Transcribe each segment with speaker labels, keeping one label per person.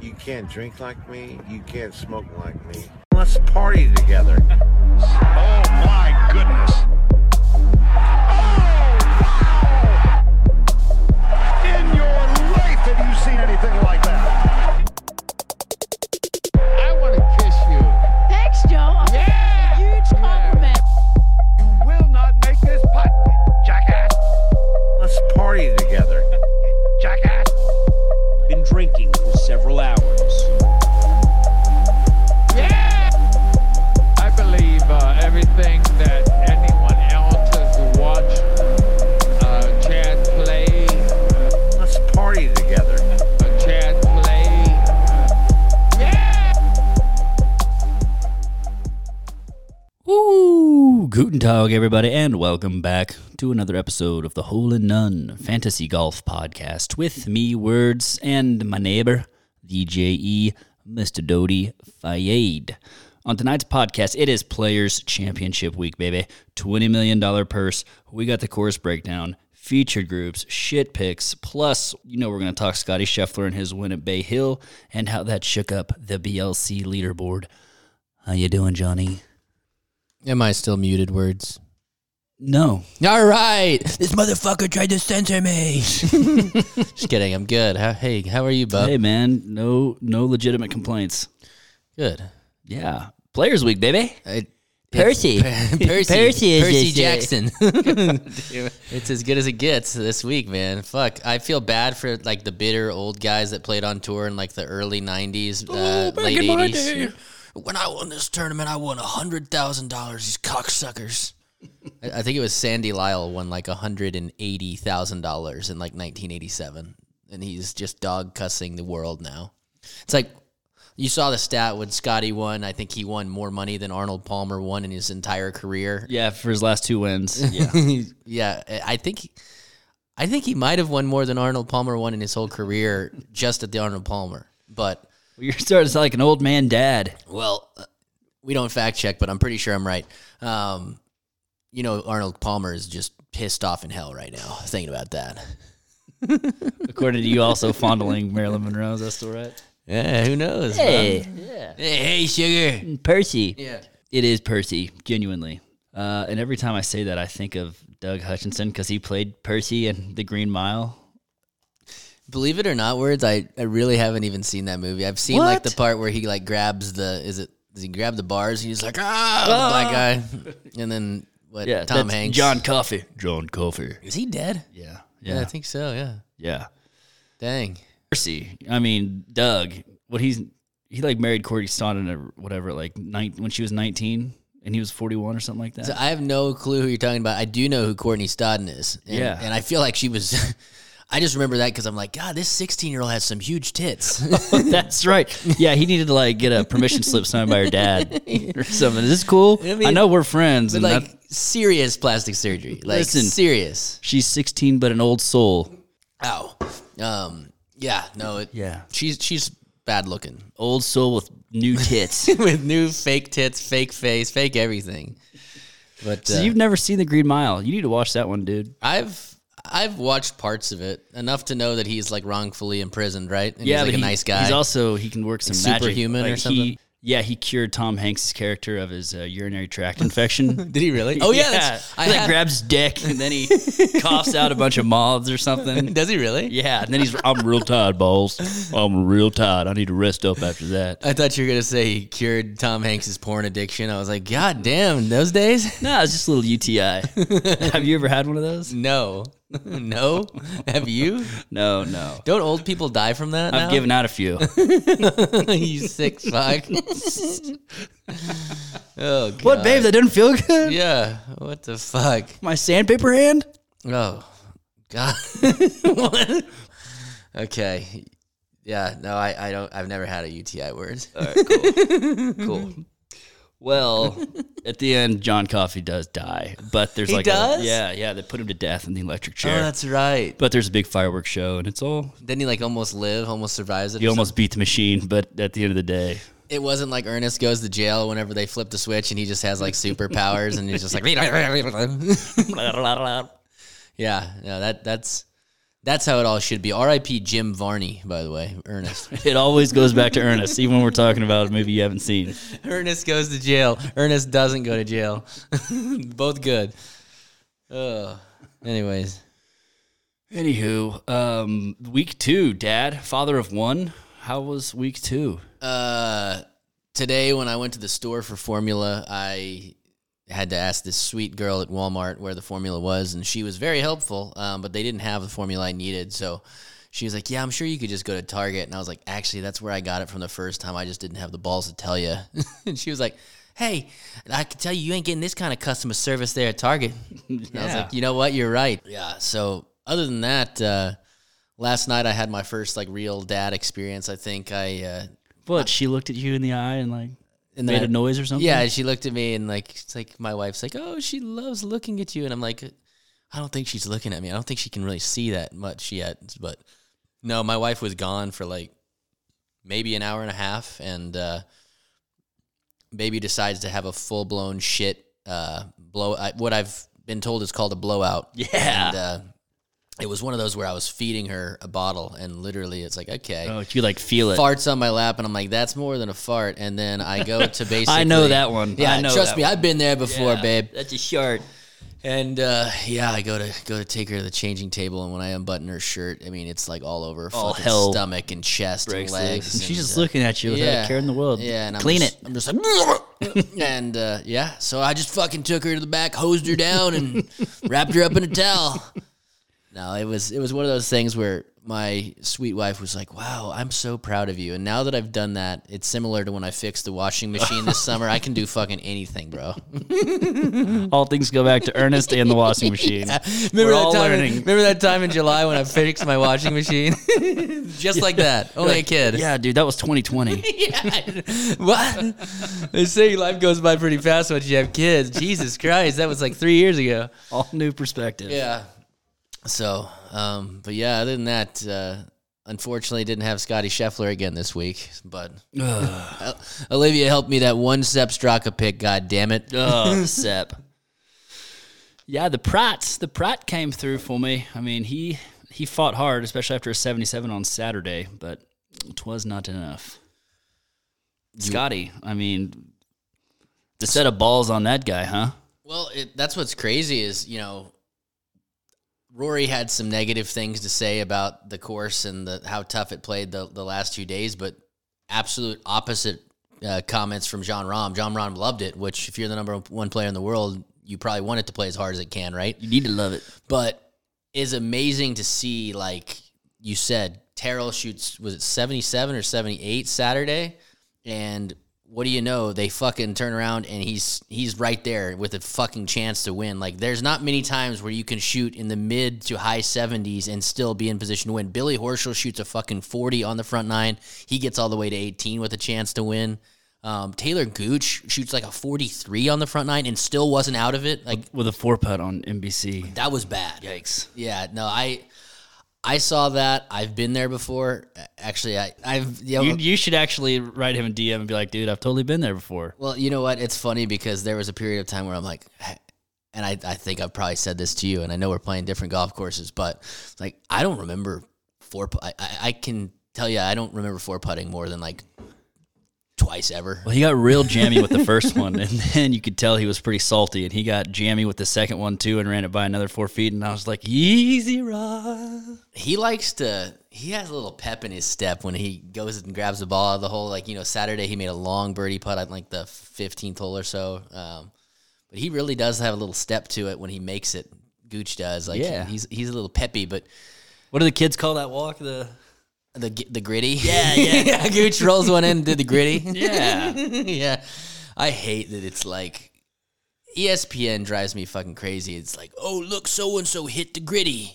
Speaker 1: You can't drink like me. You can't smoke like me. Let's party together.
Speaker 2: Oh my goodness.
Speaker 3: Everybody, and welcome back to another episode of the Hole in None Fantasy Golf Podcast with me, Words, and my neighbor, the JE, Mr. Dodie Fayed. On tonight's podcast, it is Players Championship Week, baby. $20 million purse. We got the course breakdown, featured groups, shit picks, plus, you know, we're going to talk Scottie Scheffler and his win at Bay Hill and how that shook up the BLC leaderboard. How you doing, Johnny?
Speaker 4: Am I still muted words?
Speaker 3: No.
Speaker 4: All right. This motherfucker tried to censor me. Just kidding. I'm good. How, hey, how are you, bub?
Speaker 3: Hey man, no no legitimate complaints.
Speaker 4: Good.
Speaker 3: Yeah. Players week, baby.
Speaker 4: I,
Speaker 3: Percy.
Speaker 4: Percy.
Speaker 3: Percy is
Speaker 4: Percy. Jackson. it's as good as it gets this week, man. Fuck. I feel bad for like the bitter old guys that played on tour in like the early '90s, uh, late '80s. When I won this tournament, I won a hundred thousand dollars. These cocksuckers. I, think it was Sandy Lyle won like a hundred and eighty thousand dollars in like 1987, and he's just dog cussing the world now. It's like you saw the stat when Scottie won. I think he won more money than Arnold Palmer won in his entire career.
Speaker 3: Yeah, for his last two wins. Yeah.
Speaker 4: yeah, I think I think he might have won more than Arnold Palmer won in his whole career just at the Arnold Palmer. But
Speaker 3: You're starting to sound like an old man dad.
Speaker 4: well, uh, we don't fact check, but I'm pretty sure I'm right. Um, you know, Arnold Palmer is just pissed off in hell right now thinking about that.
Speaker 3: According to you also fondling Marilyn Monroe, is that still right?
Speaker 4: Yeah, who knows?
Speaker 3: Hey.
Speaker 4: man? hey, hey, sugar.
Speaker 3: Percy.
Speaker 4: Yeah.
Speaker 3: It is Percy, genuinely. Uh, and every time I say that, I think of Doug Hutchison because he played Percy in The Green Mile.
Speaker 4: Believe it or not, words. I, I really haven't even seen that movie. I've seen like the part where he like grabs the is it does he grab the bars? He's like ah, the black guy, and then what?
Speaker 3: Yeah,
Speaker 4: Tom
Speaker 3: that's
Speaker 4: Hanks.
Speaker 3: John Coffey. John Coffey.
Speaker 4: is he dead?
Speaker 3: Yeah.
Speaker 4: Yeah.
Speaker 3: Yeah.
Speaker 4: I think so. Yeah.
Speaker 3: Yeah.
Speaker 4: Dang.
Speaker 3: Percy. I mean, Doug. What he's he like married Courtney Stodden or whatever, like nine, when she was nineteen and he was forty one or something like that.
Speaker 4: So I have no clue who you're talking about. I do know who Courtney Stodden is. And,
Speaker 3: Yeah.
Speaker 4: and I feel like she was. I just remember that because I'm like, God, this 16 year old has some huge tits.
Speaker 3: That's right. Yeah, he needed to like get a permission slip signed by her dad or something. Is this cool? I,
Speaker 4: I
Speaker 3: know we're friends.
Speaker 4: but
Speaker 3: And
Speaker 4: like
Speaker 3: that,
Speaker 4: serious plastic surgery. Like
Speaker 3: Listen.
Speaker 4: serious.
Speaker 3: she's sixteen, but an old soul.
Speaker 4: Ow. Um. Yeah. No. It,
Speaker 3: Yeah.
Speaker 4: She's she's bad looking.
Speaker 3: Old soul with new tits.
Speaker 4: with new fake tits, fake face, fake everything. But
Speaker 3: so
Speaker 4: uh,
Speaker 3: you've never seen the Green Mile? You need to watch that one, dude.
Speaker 4: I've I've watched parts of it enough to know that he's like wrongfully imprisoned, right? And
Speaker 3: yeah,
Speaker 4: he's like
Speaker 3: but
Speaker 4: a
Speaker 3: he-
Speaker 4: nice guy.
Speaker 3: He's also he can work some
Speaker 4: Like
Speaker 3: magic.
Speaker 4: superhuman or something?
Speaker 3: He, yeah, he cured Tom Hanks' character of his uh, urinary tract infection.
Speaker 4: Did he really? Oh yeah, that's,
Speaker 3: he
Speaker 4: I
Speaker 3: like
Speaker 4: have-
Speaker 3: grabs dick and then he coughs out a bunch of moths or something.
Speaker 4: Does he really?
Speaker 3: Yeah, and then he's I'm real tired, balls. I'm real tired. I need to rest up after that.
Speaker 4: I thought you were gonna say he cured Tom Hanks' porn addiction. I was like, God damn, those days?
Speaker 3: No, it's just a little UTI. Have you ever had one of those?
Speaker 4: No, no. Have you?
Speaker 3: No, no.
Speaker 4: Don't old people die from that?
Speaker 3: I've
Speaker 4: now?
Speaker 3: given out a few.
Speaker 4: you sick fuck. oh god.
Speaker 3: what, babe? That didn't feel good.
Speaker 4: Yeah. What the fuck?
Speaker 3: My sandpaper hand.
Speaker 4: Oh, God. What? okay. Yeah. No, I, I don't. I've never had a UTI word.
Speaker 3: All right, cool. cool. Well, at the end, John Coffey does die, but there's
Speaker 4: He
Speaker 3: like a-
Speaker 4: does?
Speaker 3: yeah, yeah. They put him to death in the electric chair.
Speaker 4: Oh,
Speaker 3: chair.
Speaker 4: that's right.
Speaker 3: but there's a big fireworks show, and it's all
Speaker 4: Didn't he like almost live? Almost survives it.
Speaker 3: he
Speaker 4: or
Speaker 3: almost beat the machine. But at the end of the day,
Speaker 4: something? It wasn't like Ernest goes to jail whenever they flip the switch and he just has like superpowers and he's just like. yeah. No, that that's That's how it all should be. R.I.P. Jim Varney, by the way, Ernest.
Speaker 3: It always goes back to Ernest, even when we're talking about a movie you haven't seen.
Speaker 4: Ernest goes to jail. Ernest doesn't go to jail. Both good. Ugh. Anyways,
Speaker 3: Anywho, um, week two, Dad, father of one. How was week two?
Speaker 4: uh, today when I went to the store for formula, I had to ask this sweet girl at Walmart where the formula was, and she was very helpful. Um, but they didn't have the formula I needed, so she was like, "Yeah, I'm sure you could just go to Target." And I was like, "Actually, that's where I got it from the first time. I just didn't have the balls to tell you." and she was like. Hey, I can tell you, you ain't getting this kind of customer service there at Target. And I was like, you know what? You're right. Yeah. So other than that, uh, last night I had my first like real dad experience. I think I uh,
Speaker 3: What? She looked at you in the eye and like
Speaker 4: and
Speaker 3: made
Speaker 4: then
Speaker 3: a noise or something?
Speaker 4: Yeah, she looked at me and like it's like my wife's like, oh, she loves looking at you, and I'm like, I don't think she's looking at me. I don't think she can really see that much yet. But no, my wife was gone for like maybe an hour and a half, and uh, baby decides to have a full blown shit uh, blow. I, what I've been told is called a blowout.
Speaker 3: Yeah.
Speaker 4: And, uh, it was one of those where I was feeding her a bottle, and literally, it's like, okay,
Speaker 3: Oh, you like feel it.
Speaker 4: farts on my lap, and I'm like, that's more than a fart. And then I go to basically,
Speaker 3: I know that one.
Speaker 4: Yeah,
Speaker 3: I know
Speaker 4: trust me,
Speaker 3: one.
Speaker 4: I've been there before, babe.
Speaker 3: That's a short.
Speaker 4: And uh, yeah, I go to go to take her to the changing table, and when I unbutton her shirt, I mean, it's like all over her
Speaker 3: All hell
Speaker 4: stomach and chest and legs.
Speaker 3: loose. She's
Speaker 4: and,
Speaker 3: just
Speaker 4: uh,
Speaker 3: looking at you without a care in the world.
Speaker 4: Yeah, and I'm
Speaker 3: Clean
Speaker 4: just,
Speaker 3: it.
Speaker 4: I'm just like, and uh, yeah, so I just fucking took her to the back, hosed her down, and wrapped her up in a towel. No, it was it was one of those things where my sweet wife was like, "Wow, I'm so proud of you." And now that I've done that, it's similar to when I fixed the washing machine this summer. I can do fucking anything, bro.
Speaker 3: All things go back to Ernest and the washing machine.
Speaker 4: Remember
Speaker 3: We're
Speaker 4: that
Speaker 3: all
Speaker 4: time?
Speaker 3: learning.
Speaker 4: Remember that time in July when I fixed my washing machine, just like that. Only a kid.
Speaker 3: Yeah, dude, that was 2020.
Speaker 4: Yeah. what? They say life goes by pretty fast once you have kids. Jesus Christ, that was like three years ago.
Speaker 3: all new perspective.
Speaker 4: Yeah. So, um, but yeah, other than that, uh, unfortunately, didn't have Scottie Scheffler again this week. But Olivia helped me that one Sepp Straka pick. God damn it!
Speaker 3: Oh, Sepp. Yeah, the Pratt, the Pratt came through for me. I mean, he he fought hard, especially after a 77 on Saturday, but it was not enough. Scottie, I mean, the set of balls on that guy, huh?
Speaker 4: Well, it, that's what's crazy is you know, Rory had some negative things to say about the course and the how tough it played the the last two days, but absolute opposite uh, comments from Jon Rahm. Jon Rahm loved it, which if you're the number one player in the world, you probably want it to play as hard as it can, right?
Speaker 3: You need to love it.
Speaker 4: But is amazing to see, like you said, Tyrrell shoots was it seventy seven or seventy eight Saturday, and what do you know? They fucking turn around and he's he's right there with a fucking chance to win. Like there's not many times where you can shoot in the mid to high 70s and still be in position to win. Billy Horschel shoots a fucking 40 on the front nine. He gets all the way to 18 with a chance to win. Um, Taylor Gooch shoots like a 43 on the front nine and still wasn't out of it. Like
Speaker 3: With a four putt on NBC.
Speaker 4: that was bad.
Speaker 3: Yikes.
Speaker 4: Yeah, no, I I saw that. I've been there before. Actually, I I've you know,
Speaker 3: You, you should actually write him a DM and be like, dude, I've totally been there before.
Speaker 4: well, you know what? It's funny because there was a period of time where I'm like and I, I think I've probably said this to you, and I know we're playing different golf courses, but like I don't remember four. I, I, I can tell you, I don't remember four putting more than like twice ever.
Speaker 3: Well, he got real jammy with the first one, and then you could tell he was pretty salty, and he got jammy with the second one too, and ran it by another four feet, and I was like, easy ride.
Speaker 4: he likes to he has a little pep in his step when he goes and grabs the ball out of the hole like you know saturday he made a long birdie putt on like the 15th hole or so um, but he really does have a little step to it when he makes it gooch does like
Speaker 3: Yeah.
Speaker 4: he's he's a little peppy but
Speaker 3: What do the kids call that walk? The
Speaker 4: the the gritty
Speaker 3: Yeah, yeah.
Speaker 4: gooch rolls one in did the gritty
Speaker 3: yeah,
Speaker 4: yeah i hate that it's like ESPN drives me fucking crazy. It's like, oh, look, so and so hit the gritty.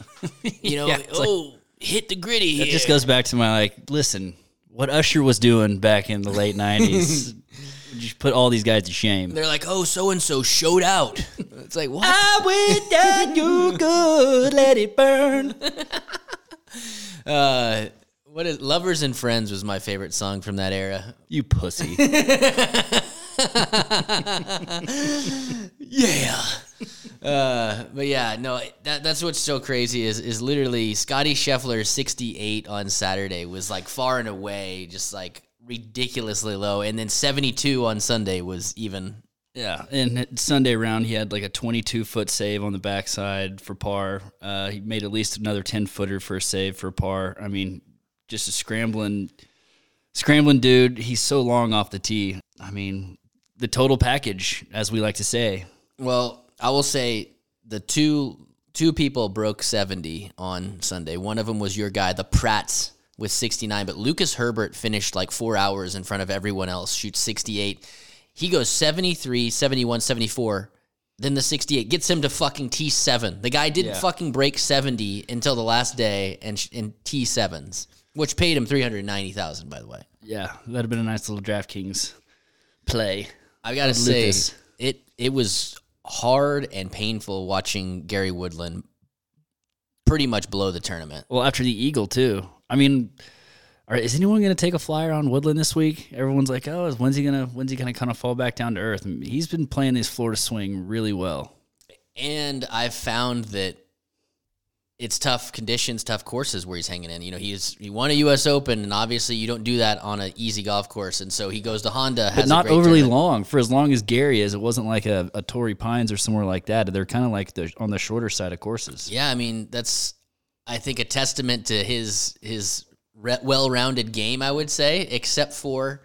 Speaker 4: You know,
Speaker 3: Yeah, it's like-
Speaker 4: oh, hit the gritty.
Speaker 3: it just goes back to my like, listen, what Usher was doing back in the late '90s. Just put all these guys to shame.
Speaker 4: They're like, oh, so and so showed out. It's like, what?
Speaker 3: I went down you good, let it burn.
Speaker 4: Uh, what is Lovers and Friends was my favorite song from that era.
Speaker 3: You pussy.
Speaker 4: Yeah. Uh, but yeah, no, that that's what's so crazy is is literally Scottie Scheffler 68 on Saturday was like far and away just like ridiculously low, and then 72 on Sunday was even.
Speaker 3: Yeah, and Sunday round he had like a 22 foot save on the backside for par. Uh, he made at least another 10 footer for a save for par. I mean, just a scrambling, scrambling dude. He's so long off the tee. I mean, the total package, as we like to say.
Speaker 4: Well, I will say the two two people broke 70 on Sunday. One of them was your guy, the Pratts, with 69, but Lucas Herbert finished like four hours in front of everyone else, shoots 68. He goes 73, 71, 74. Then the 68 gets him to fucking T7. The guy didn't
Speaker 3: Yeah.
Speaker 4: fucking break 70 until the last day and sh- in T7s, which paid him 390,000 by the way.
Speaker 3: Yeah, that'd have been a nice little DraftKings play.
Speaker 4: I got to
Speaker 3: Of
Speaker 4: say
Speaker 3: Lucas.
Speaker 4: it it was hard and painful watching Gary Woodland pretty much blow the tournament.
Speaker 3: Well, after the Eagle too. I mean, is anyone going to take a flyer on Woodland this week? Everyone's like, "Oh, is- when's he gonna when's he gonna kind of fall back down to earth?" And He's been playing his Florida swing really well.
Speaker 4: And I've found that it's tough conditions, tough courses where he's hanging in. You know, he's he won a U.S. Open, and obviously you don't do that on an easy golf course. And so he goes to Honda, has
Speaker 3: But
Speaker 4: a
Speaker 3: not
Speaker 4: great
Speaker 3: overly
Speaker 4: tournament.
Speaker 3: long. For as long as Gary is, it wasn't like a, a Torrey Pines or somewhere like that. They're kind of like the on the shorter side of courses.
Speaker 4: Yeah, I mean that's I think a testament to his his re- well-rounded game. I would say, except for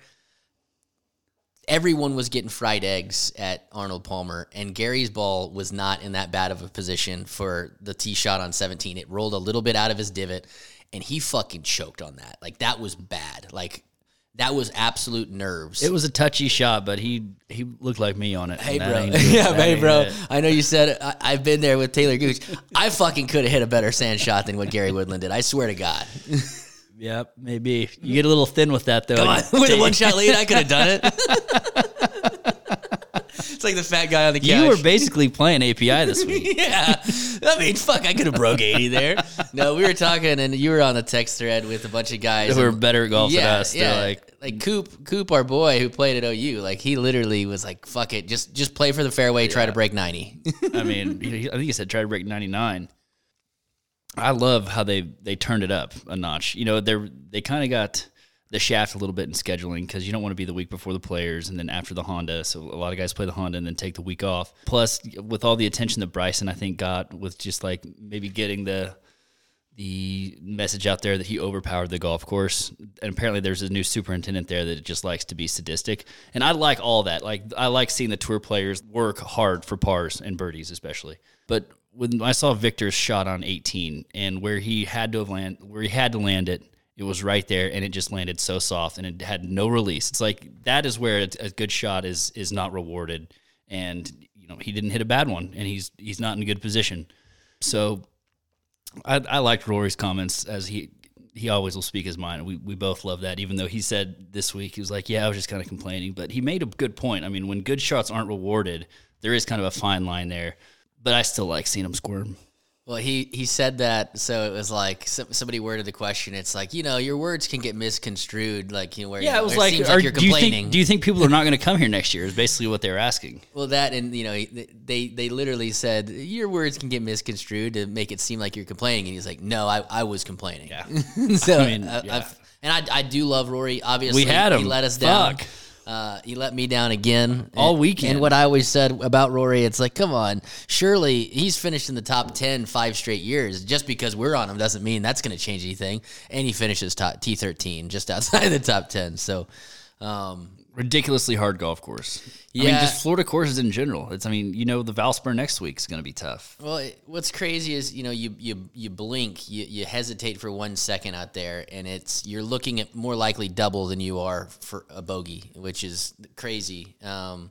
Speaker 4: everyone was getting fried eggs at Arnold Palmer, and Gary's ball was not in that bad of a position for the tee shot on 17. It rolled a little bit out of his divot, and he fucking choked on that. Like that was bad. Like that was absolute nerves.
Speaker 3: It was a touchy shot, but he he looked like me on it.
Speaker 4: Hey bro, yeah, hey bro.
Speaker 3: it.
Speaker 4: I know you said it. I, I've been there with Taylor Gooch. I fucking could have hit a better sand shot than what Gary Woodland did. I swear to God.
Speaker 3: Yep, maybe you get a little thin with that though.
Speaker 4: Come on, with a one shot lead, I could have done it. it's like the fat guy on the couch.
Speaker 3: You were basically playing API this week.
Speaker 4: yeah. I mean, fuck, I could have broke 80 there. No, we were talking, and you were on the text thread with a bunch of guys
Speaker 3: Who
Speaker 4: and-
Speaker 3: better at golf than us. They're like-
Speaker 4: like Coop, Coop, our boy who played at OU. Like he literally was like, "Fuck it, just just play for the fairway, try to break 90."
Speaker 3: I mean, I think he said try to break 99. I love how they they turned it up a notch. You know, they're they kind of got the shaft a little bit in scheduling because you don't want to be the week before the players and then after the Honda. So a lot of guys play the Honda and then take the week off. Plus, with all the attention that Bryson I think got with just like maybe getting the the message out there that he overpowered the golf course. And apparently there's a new superintendent there that just likes to be sadistic. And I like all that. Like I like seeing the tour players work hard for pars and birdies especially. But when I saw Viktor's shot on 18 and where he had to land where he had to land it, it was right there and it just landed so soft and it had no release. It's like that is where a, a good shot is is not rewarded and you know, he didn't hit a bad one and he's he's not in a good position. So I, I liked Rory's comments as he he always will speak his mind. We we both love that. Even though he said this week he was like, yeah, I was just kind of complaining, but he made a good point. I mean, when good shots aren't rewarded, there is kind of a fine line there. But I still like seeing him squirm.
Speaker 4: Well, he he said that, so it was like somebody worded the question. It's like you know your words can get misconstrued, like you know where
Speaker 3: Yeah,
Speaker 4: you
Speaker 3: it was like,
Speaker 4: seems
Speaker 3: are,
Speaker 4: like you're
Speaker 3: do you
Speaker 4: complaining.
Speaker 3: think do you think people are not going to come here next year? Is basically what they were asking.
Speaker 4: well, that and you know they they literally said your words can get misconstrued to make it seem like you're complaining, and he's like, no, I, I was complaining.
Speaker 3: Yeah.
Speaker 4: so
Speaker 3: I mean, uh,
Speaker 4: I,
Speaker 3: yeah.
Speaker 4: I've, and I I do love Rory. Obviously,
Speaker 3: We had
Speaker 4: He
Speaker 3: him.
Speaker 4: let us down.
Speaker 3: Fuck.
Speaker 4: Uh, he let me down again
Speaker 3: All weekend.
Speaker 4: And what I always said about Rory, it's like, come on, surely he's finished in the top 10 five straight years. Just because we're on him doesn't mean that's going to change anything. And he finishes top T13 just outside the top 10. So, um,
Speaker 3: Ridiculously hard golf course. I mean,
Speaker 4: Yeah.
Speaker 3: just Florida courses in general. It's I mean, you know, the Valspar next week is going to be tough.
Speaker 4: well, it, what's crazy is you know you you you blink, you, you hesitate for one second out there, and it's you're looking at more likely double than you are for a bogey, which is crazy. Um,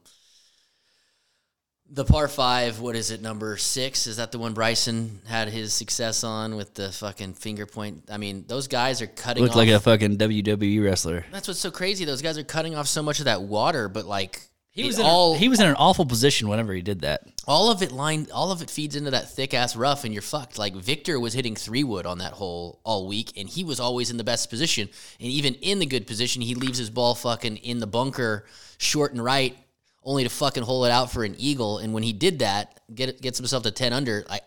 Speaker 4: the par five, what is it, number six? Is that the one Bryson had his success on with the fucking finger point? I mean, those guys are cutting
Speaker 3: Looked
Speaker 4: off.
Speaker 3: like a fucking WWE wrestler.
Speaker 4: that's what's so crazy. Those guys are cutting off so much of that water, but like
Speaker 3: He was in
Speaker 4: all
Speaker 3: he was in an awful position whenever he did that.
Speaker 4: all of it lined all of it feeds into that thick ass rough and you're fucked like victor was hitting three wood on that hole all week and he was always in the best position and even in the good position he leaves his ball fucking in the bunker short and right only to fucking hole it out for an eagle. And when he did that, get gets himself to ten under, like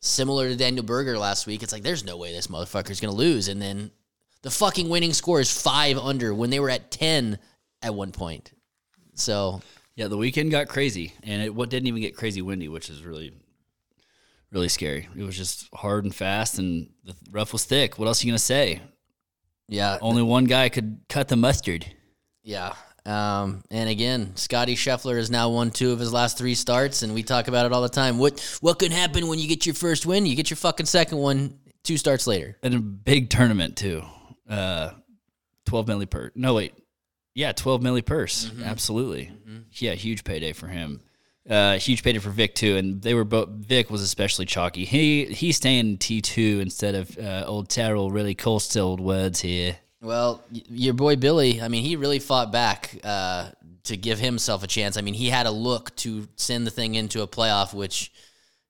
Speaker 4: similar to Daniel Berger last week. It's like there's no way this motherfucker's gonna lose. And then the fucking winning score is five under when they were at ten at one point. So
Speaker 3: Yeah, the weekend got crazy, and it what didn't even get crazy windy, which is really, really scary. It was just hard and fast, and the rough was thick. What else are you gonna say?
Speaker 4: yeah,
Speaker 3: Only one guy could cut the mustard.
Speaker 4: Yeah. Um, and again, Scottie Scheffler has now won two of his last three starts, and we talk about it all the time. What what can happen when you get your first win? You get your fucking second one two starts later.
Speaker 3: And a big tournament too. Uh, twelve milli per. No wait, yeah, twelve milli purse. Absolutely. Yeah, huge payday for him. Uh, huge payday for Vic too, and they were both. Vic was especially chalky. He he's staying T two instead of uh, old Tyrrell. Really coastal words here.
Speaker 4: Well, your boy Billy, I mean, he really fought back uh, to give himself a chance. I mean, he had a look to send the thing into a playoff, which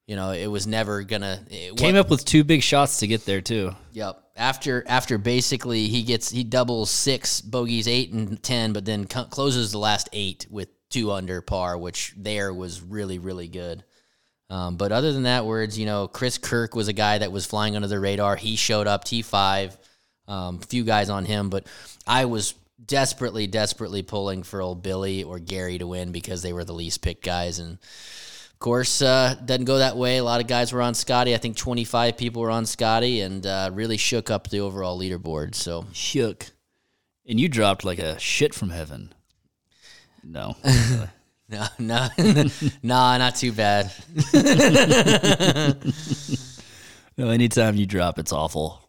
Speaker 4: you know it was never gonna. It,
Speaker 3: Came
Speaker 4: what-
Speaker 3: up with two big shots to get there too.
Speaker 4: Yep. After after basically he gets he doubles six bogeys eight and ten, but then co- closes the last eight with two under par, which there was really really good. Um, but other than that, words you know, Chris Kirk was a guy that was flying under the radar. He showed up T five, um, few guys on him, but I was desperately desperately pulling for old Billy or Gary to win because they were the least picked guys and. Of course, uh, doesn't go that way. A lot of guys were on Scottie. I think 25 people were on Scottie and uh, really shook up the overall leaderboard. So,
Speaker 3: Shook. And you dropped like a shit from heaven. No.
Speaker 4: no, no, nah, not too bad.
Speaker 3: no, anytime you drop, it's awful.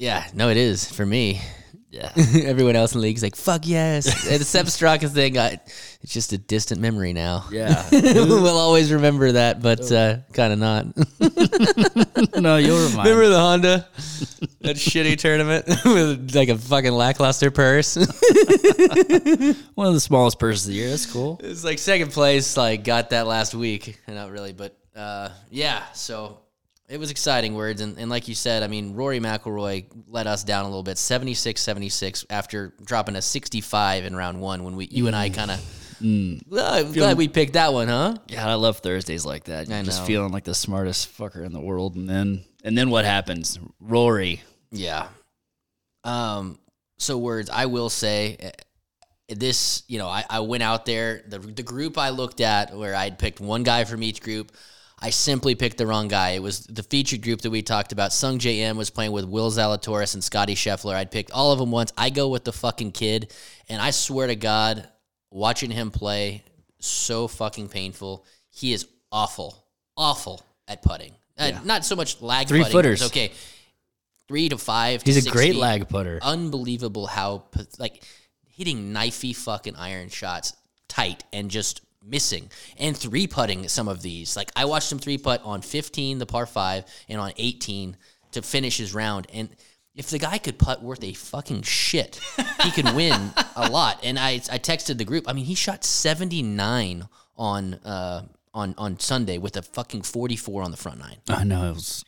Speaker 4: Yeah, no, it is for me.
Speaker 3: Yeah.
Speaker 4: Everyone else in the league's like, fuck yes. Except Straka's thing, I, it's just a distant memory now.
Speaker 3: Yeah.
Speaker 4: we'll always remember that, but uh, kind of not.
Speaker 3: no, you'll remind
Speaker 4: Remember the Honda? That shitty tournament with like a fucking lackluster purse.
Speaker 3: One of the smallest purses of the year. That's cool.
Speaker 4: It's like second place, like got that last week. Not really, but uh, yeah. So it was exciting words, and, and like you said, I mean, Rory McIlroy let us down a little bit, 76-76 after dropping a sixty five in round one. When we, you and I, kind of, I'm glad we picked that one, huh?
Speaker 3: Yeah, I love Thursdays like that. You're
Speaker 4: I
Speaker 3: just
Speaker 4: know.
Speaker 3: feeling like the smartest fucker in the world, and then and then what happens? Rory.
Speaker 4: Yeah. Um. So words, I will say. eh, This, you know, I, I went out there. The, the group I looked at, where I'd picked one guy from each group, I simply picked the wrong guy. It was the featured group that we talked about. Sungjae Im was playing with Will Zalatoris and Scottie Scheffler. I'd picked all of them once. I go with the fucking kid, and I swear to God, watching him play, so fucking painful. He is awful, awful at putting. Uh, Not so much lag
Speaker 3: Three
Speaker 4: putting,
Speaker 3: footers.
Speaker 4: it's Okay, three to five. to
Speaker 3: He's a
Speaker 4: six
Speaker 3: great lag putter.
Speaker 4: Unbelievable how like hitting knifey fucking iron shots tight and just missing and three putting some of these. Like I watched him three putt on 15, the par five, and on 18 to finish his round. And if the guy could putt worth a fucking shit, he could win a lot. And I I texted the group. I mean, he shot 79 on uh on on Sunday with a fucking 44 on the front nine.
Speaker 3: I know it was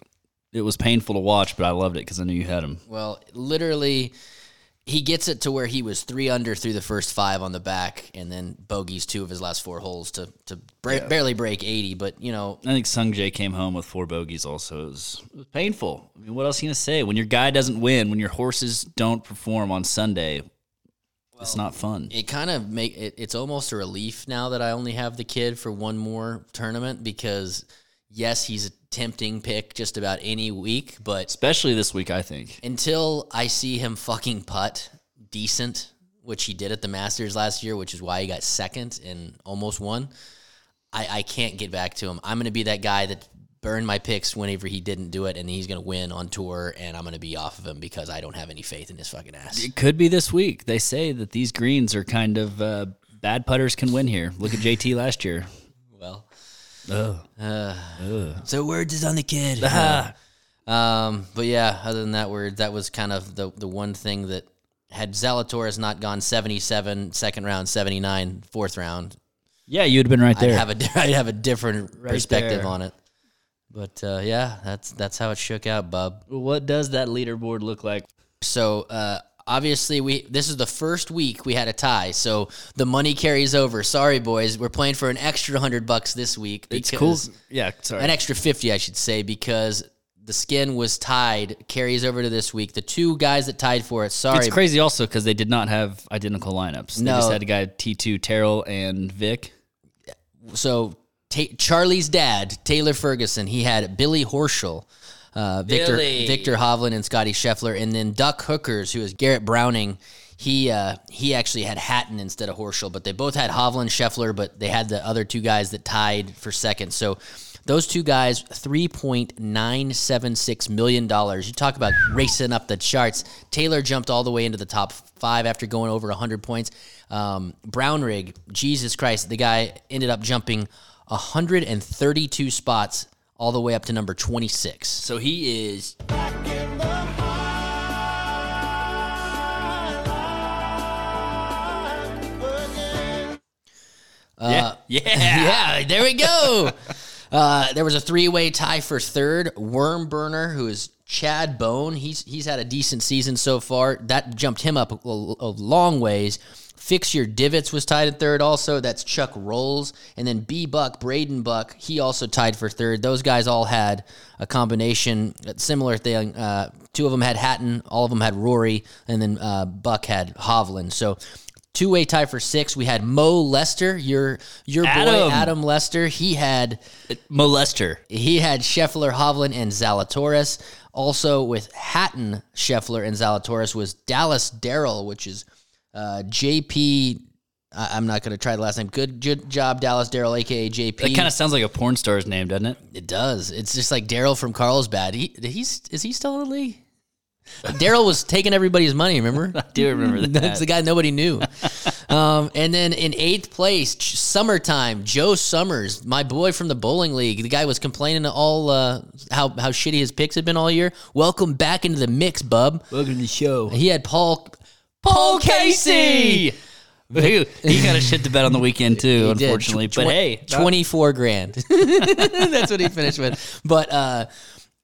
Speaker 3: it was painful to watch, but I loved it because I knew you had him.
Speaker 4: Well, literally, he gets it to where he was three under through the first five on the back, and then bogeys two of his last four holes to to bra- barely break eighty. But you know,
Speaker 3: I think Sungjae came home with four bogeys. Also, it was, it was painful. I mean, what else are you gonna say? When your guy doesn't win, when your horses don't perform on Sunday, it's not fun.
Speaker 4: it kind of make it, it's almost a relief now that I only have the kid for one more tournament because yes, he's a tempting pick just about any week, but
Speaker 3: Especially this week, I think.
Speaker 4: until I see him fucking putt decent, which he did at the Masters last year, which is why he got second and almost won. I, I can't get back to him. I'm going to be that guy that burned my picks whenever he didn't do it, and he's going to win on tour, and I'm going to be off of him because I don't have any faith in his fucking ass.
Speaker 3: It could be this week. They say that these greens are kind of uh, bad putters can win here. Look at JT last year.
Speaker 4: Well,
Speaker 3: Oh,
Speaker 4: so words is on the kid. um, but yeah, other than that word, that was kind of the the one thing that had Zalatoris not gone 77 second round, 79 fourth round,
Speaker 3: yeah, you'd have been right
Speaker 4: I'd
Speaker 3: there.
Speaker 4: have a di- I'd have a different perspective
Speaker 3: there.
Speaker 4: on it. But uh, yeah, that's that's how it shook out, bub.
Speaker 3: what does that leaderboard look like?
Speaker 4: So uh, obviously we this is the first week we had a tie, so the money carries over. Sorry, boys, we're playing for an extra hundred bucks this week.
Speaker 3: It's cool. Yeah, sorry.
Speaker 4: An extra fifty, I should say, because the skin was tied, carries over to this week. The two guys that tied for it, sorry,
Speaker 3: it's crazy also because they did not have identical lineups. They
Speaker 4: No.
Speaker 3: just had a guy T2 Tyrrell and Vic.
Speaker 4: so Ta Charlie's dad, Taylor Ferguson, he had Billy Horschel, uh, Viktor
Speaker 3: Billy.
Speaker 4: Viktor Hovland, and Scottie Scheffler, and then Duck Hookers, who is Garrett Browning. He uh, he actually had Hatton instead of Horschel, but they both had Hovland, Scheffler, but they had the other two guys that tied for second. So those two guys, three point nine seven six million dollars. You talk about racing up the charts. Taylor jumped all the way into the top five after going over hundred points. Um, Brownrig, Jesus Christ, the guy ended up jumping 132 spots all the way up to number 26.
Speaker 3: So he is. yeah. Yeah.
Speaker 4: yeah, there we go. uh, there was a three-way tie for third. Worm Burner, who is Chad Bone. He's he's had a decent season so far. That jumped him up a, a long ways. Fix Your Divots was tied at third also. That's Chuck Rolls. And then B Buck, Braden Buck, he also tied for third. Those guys all had a combination, similar thing. Uh, two of them had Hatton, all of them had Rory, and then uh, Buck had Hovland. So two way tie for six. We had Mo Lester, your your boy
Speaker 3: Adam.
Speaker 4: Adam Lester. He had
Speaker 3: Molester.
Speaker 4: he had Scheffler, Hovland, and Zalatoris. Also with Hatton, Scheffler, and Zalatoris was Dallas Darrell, which is uh, JP. I- I'm not going to try the last name. Good, good job, Dallas Daryl, aka JP.
Speaker 3: That kind of sounds like a porn star's name, doesn't it?
Speaker 4: it does. It's just like Daryl from Carlsbad. He he's is he still in the league? Daryl was taking everybody's money. Remember?
Speaker 3: I do remember that.
Speaker 4: That's the guy nobody knew. um, and then in eighth place, summertime, Joe Summers, my boy from the bowling league. The guy was complaining all uh, how how shitty his picks had been all year. Welcome back into the mix, bub.
Speaker 3: Welcome to the show.
Speaker 4: He had Paul
Speaker 3: Paul Casey. he, he got a shit to bet on the weekend too,
Speaker 4: He
Speaker 3: unfortunately.
Speaker 4: Tw-
Speaker 3: but
Speaker 4: tw-
Speaker 3: hey,
Speaker 4: 24 grand. That's what he finished with. But uh,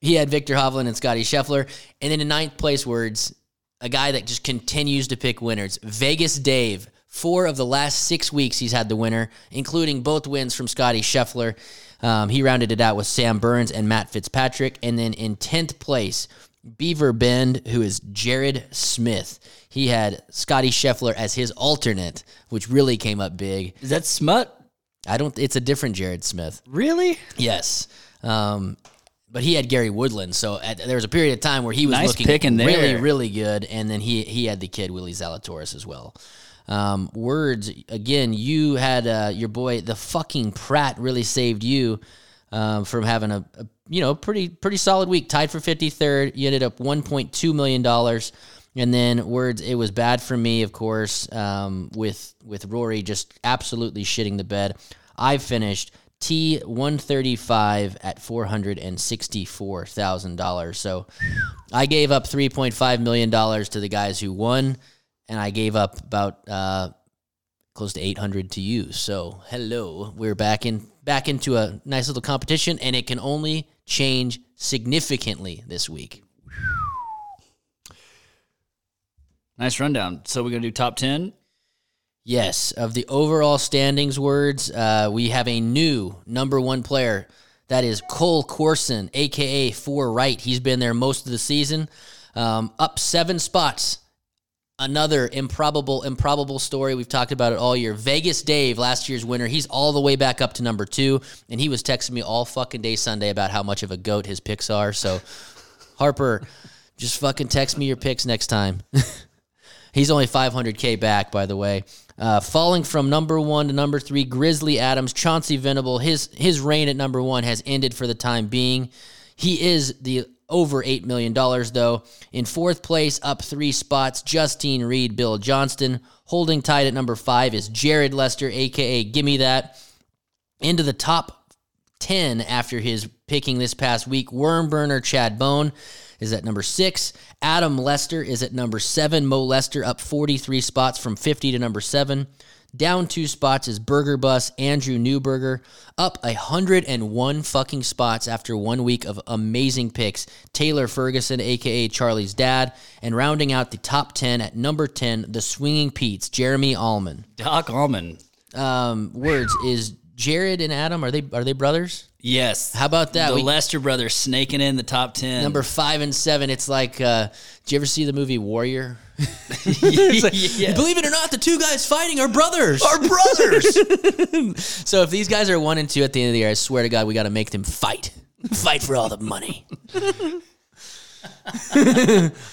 Speaker 4: he had Viktor Hovland and Scottie Scheffler. And then in ninth place words, a guy that just continues to pick winners. Vegas Dave. Four of the last six weeks he's had the winner, including both wins from Scottie Scheffler. Um, he rounded it out with Sam Burns and Matt Fitzpatrick. And then in 10th place, Beaver Bend, who is Jared Smith. He had Scottie Scheffler as his alternate, which really came up big.
Speaker 3: is that smut?
Speaker 4: I don't. It's a different Jared Smith.
Speaker 3: Really?
Speaker 4: Yes, um, but he had Gary Woodland. So at, there was a period of time where he was
Speaker 3: Nice
Speaker 4: looking
Speaker 3: there.
Speaker 4: really, really good, and then he he had the kid Willie Zalatoris as well. Um, words again. You had uh, your boy, the fucking Pratt, really saved you um, from having a, a you know pretty pretty solid week. Tied for fifty third. You ended up one point two million dollars. And then words, it was bad for me, of course, um, with with Rory just absolutely shitting the bed. I finished T one thirty five at four hundred and sixty four thousand dollars. So I gave up three point five million dollars to the guys who won, and I gave up about uh, close to eight hundred to you. So hello, we're back in back into a nice little competition, and it can only change significantly this week.
Speaker 3: Nice rundown. So we're gonna do top ten.
Speaker 4: Yes, of the overall standings words, uh, we have a new number one player. That is Cole Corson, aka Four Right. He's been there most of the season, um, up seven spots. Another improbable, improbable story. We've talked about it all year. Vegas Dave, last year's winner, he's all the way back up to number two, and he was texting me all fucking day Sunday about how much of a goat his picks are. So, Harper, just fucking text me your picks next time. He's only 500K back, by the way. Uh, falling from number one to number three, Grizzly Adams, Chauncey Venable. His his reign at number one has ended for the time being. He is the over eight million dollars though. In fourth place, up three spots, Justine Reed, Bill Johnston. Holding tight at number five is Jared Lester, aka Gimme That. Into the top 10 after his picking this past week. Worm Burner Chad Bone. is at number six. Adam Lester is at number seven. Mo Lester up 43 spots from 50 to number seven. Down two spots is Burger Bus Andrew Newberger, up 101 fucking spots after one week of amazing picks. Taylor Ferguson, aka Charlie's dad, and rounding out the top 10 at number 10, the Swinging Pete's Jeremy Allman.
Speaker 3: Doc Allman.
Speaker 4: Um, words is Jared and Adam are they are they brothers?
Speaker 3: Yes.
Speaker 4: How about that?
Speaker 3: The
Speaker 4: We-
Speaker 3: Lester brothers snaking in the top 10.
Speaker 4: Number five and seven. It's like, uh, did you ever see the movie Warrior?
Speaker 3: yeah.
Speaker 4: Believe it or not, the two guys fighting are brothers.
Speaker 3: Our brothers.
Speaker 4: So if these guys are one and two at the end of the year, I swear to God, we got to make them fight. Fight for all the money.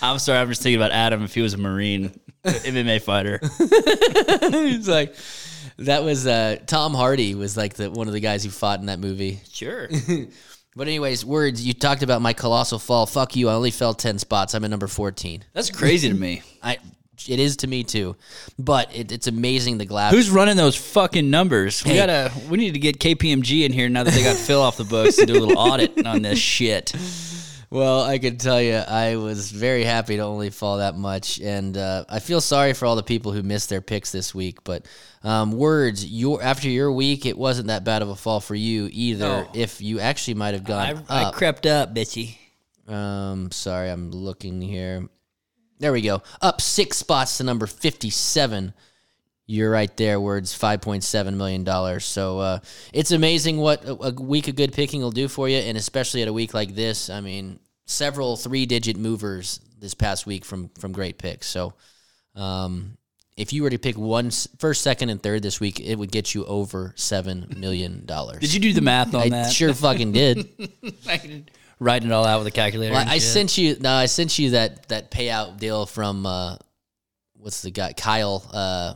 Speaker 3: I'm sorry. I'm just thinking about Adam if he was a Marine MMA fighter.
Speaker 4: He's like that was uh, Tom Hardy was like the one of the guys who fought in that movie.
Speaker 3: Sure.
Speaker 4: But anyways, words. You talked about my colossal fall. Fuck you. I only fell ten spots. I'm at number fourteen.
Speaker 3: That's crazy to me.
Speaker 4: I. It is to me too, but it, it's amazing the glass.
Speaker 3: Who's running those fucking numbers? We
Speaker 4: Hey.
Speaker 3: gotta. We need to get KPMG in here now that they got Phil off the books to do a little audit on this shit.
Speaker 4: Well, I can tell you, I was very happy to only fall that much, and uh, I feel sorry for all the people who missed their picks this week. But um, words, your after your week, it wasn't that bad of a fall for you either. If you actually might have
Speaker 3: I,
Speaker 4: gone
Speaker 3: I
Speaker 4: up.
Speaker 3: crept up, bitchy.
Speaker 4: um, sorry, I'm looking here. There we go. Up six spots to number fifty-seven. You're right there. Words five point seven million dollars. So uh, it's amazing what a, a week of good picking will do for you, and especially at a week like this. I mean, several three-digit movers this past week from from great picks. So um, if you were to pick one first, second, and third this week, it would get you over seven million dollars.
Speaker 3: Did you do the math on
Speaker 4: I
Speaker 3: that?
Speaker 4: sure fucking did.
Speaker 3: Writing it all out with a calculator.
Speaker 4: Well,
Speaker 3: and
Speaker 4: I sent you. No, I sent you that that payout deal from uh, what's the guy? Kyle. Uh,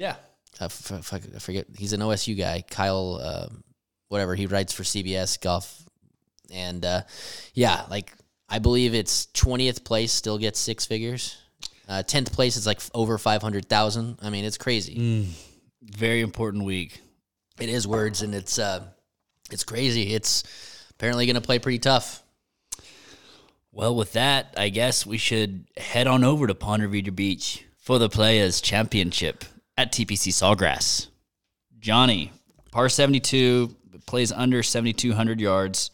Speaker 3: Yeah.
Speaker 4: I, f- f- I forget. He's an OSU guy. Kyle. Uh, whatever. He writes for CBS Golf, and uh, yeah, like I believe it's twentieth place still gets six figures. Uh, Tenth place is like f- over five hundred thousand. I mean, it's crazy.
Speaker 3: Very important week.
Speaker 4: It is words, and it's uh, it's crazy. It's apparently going to play pretty tough.
Speaker 3: Well, with that, I guess we should head on over to Ponte Vedra Beach for the Players Championship at TPC Sawgrass. Johnny, par 72, plays under 7,200 yards.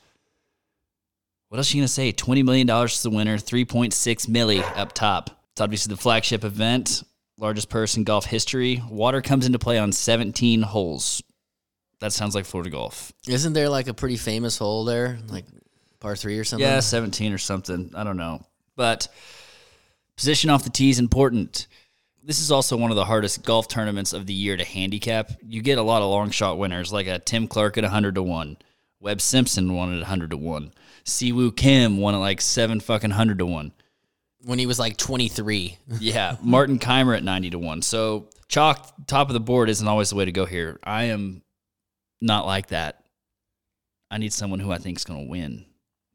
Speaker 3: What else are you going to say? $20 million to the winner, 3.6 milli up top. It's obviously the flagship event, largest purse in golf history. Water comes into play on 17 holes. That sounds like Florida golf.
Speaker 4: Isn't there like a pretty famous hole there, like par three or something?
Speaker 3: Yeah, 17 or something. I don't know. But position off the tee is important. This is also one of the hardest golf tournaments of the year to handicap. You get a lot of long shot winners, like a Tim Clark at 100 to 1. Webb Simpson won at 100 to 1. Si Woo Kim won at like 7 fucking 100 to 1.
Speaker 4: when he was like 23.
Speaker 3: Yeah, Martin Kaymer at 90 to 1. So chalk top of the board isn't always the way to go here. I am not like that. I need someone who I think is going to win.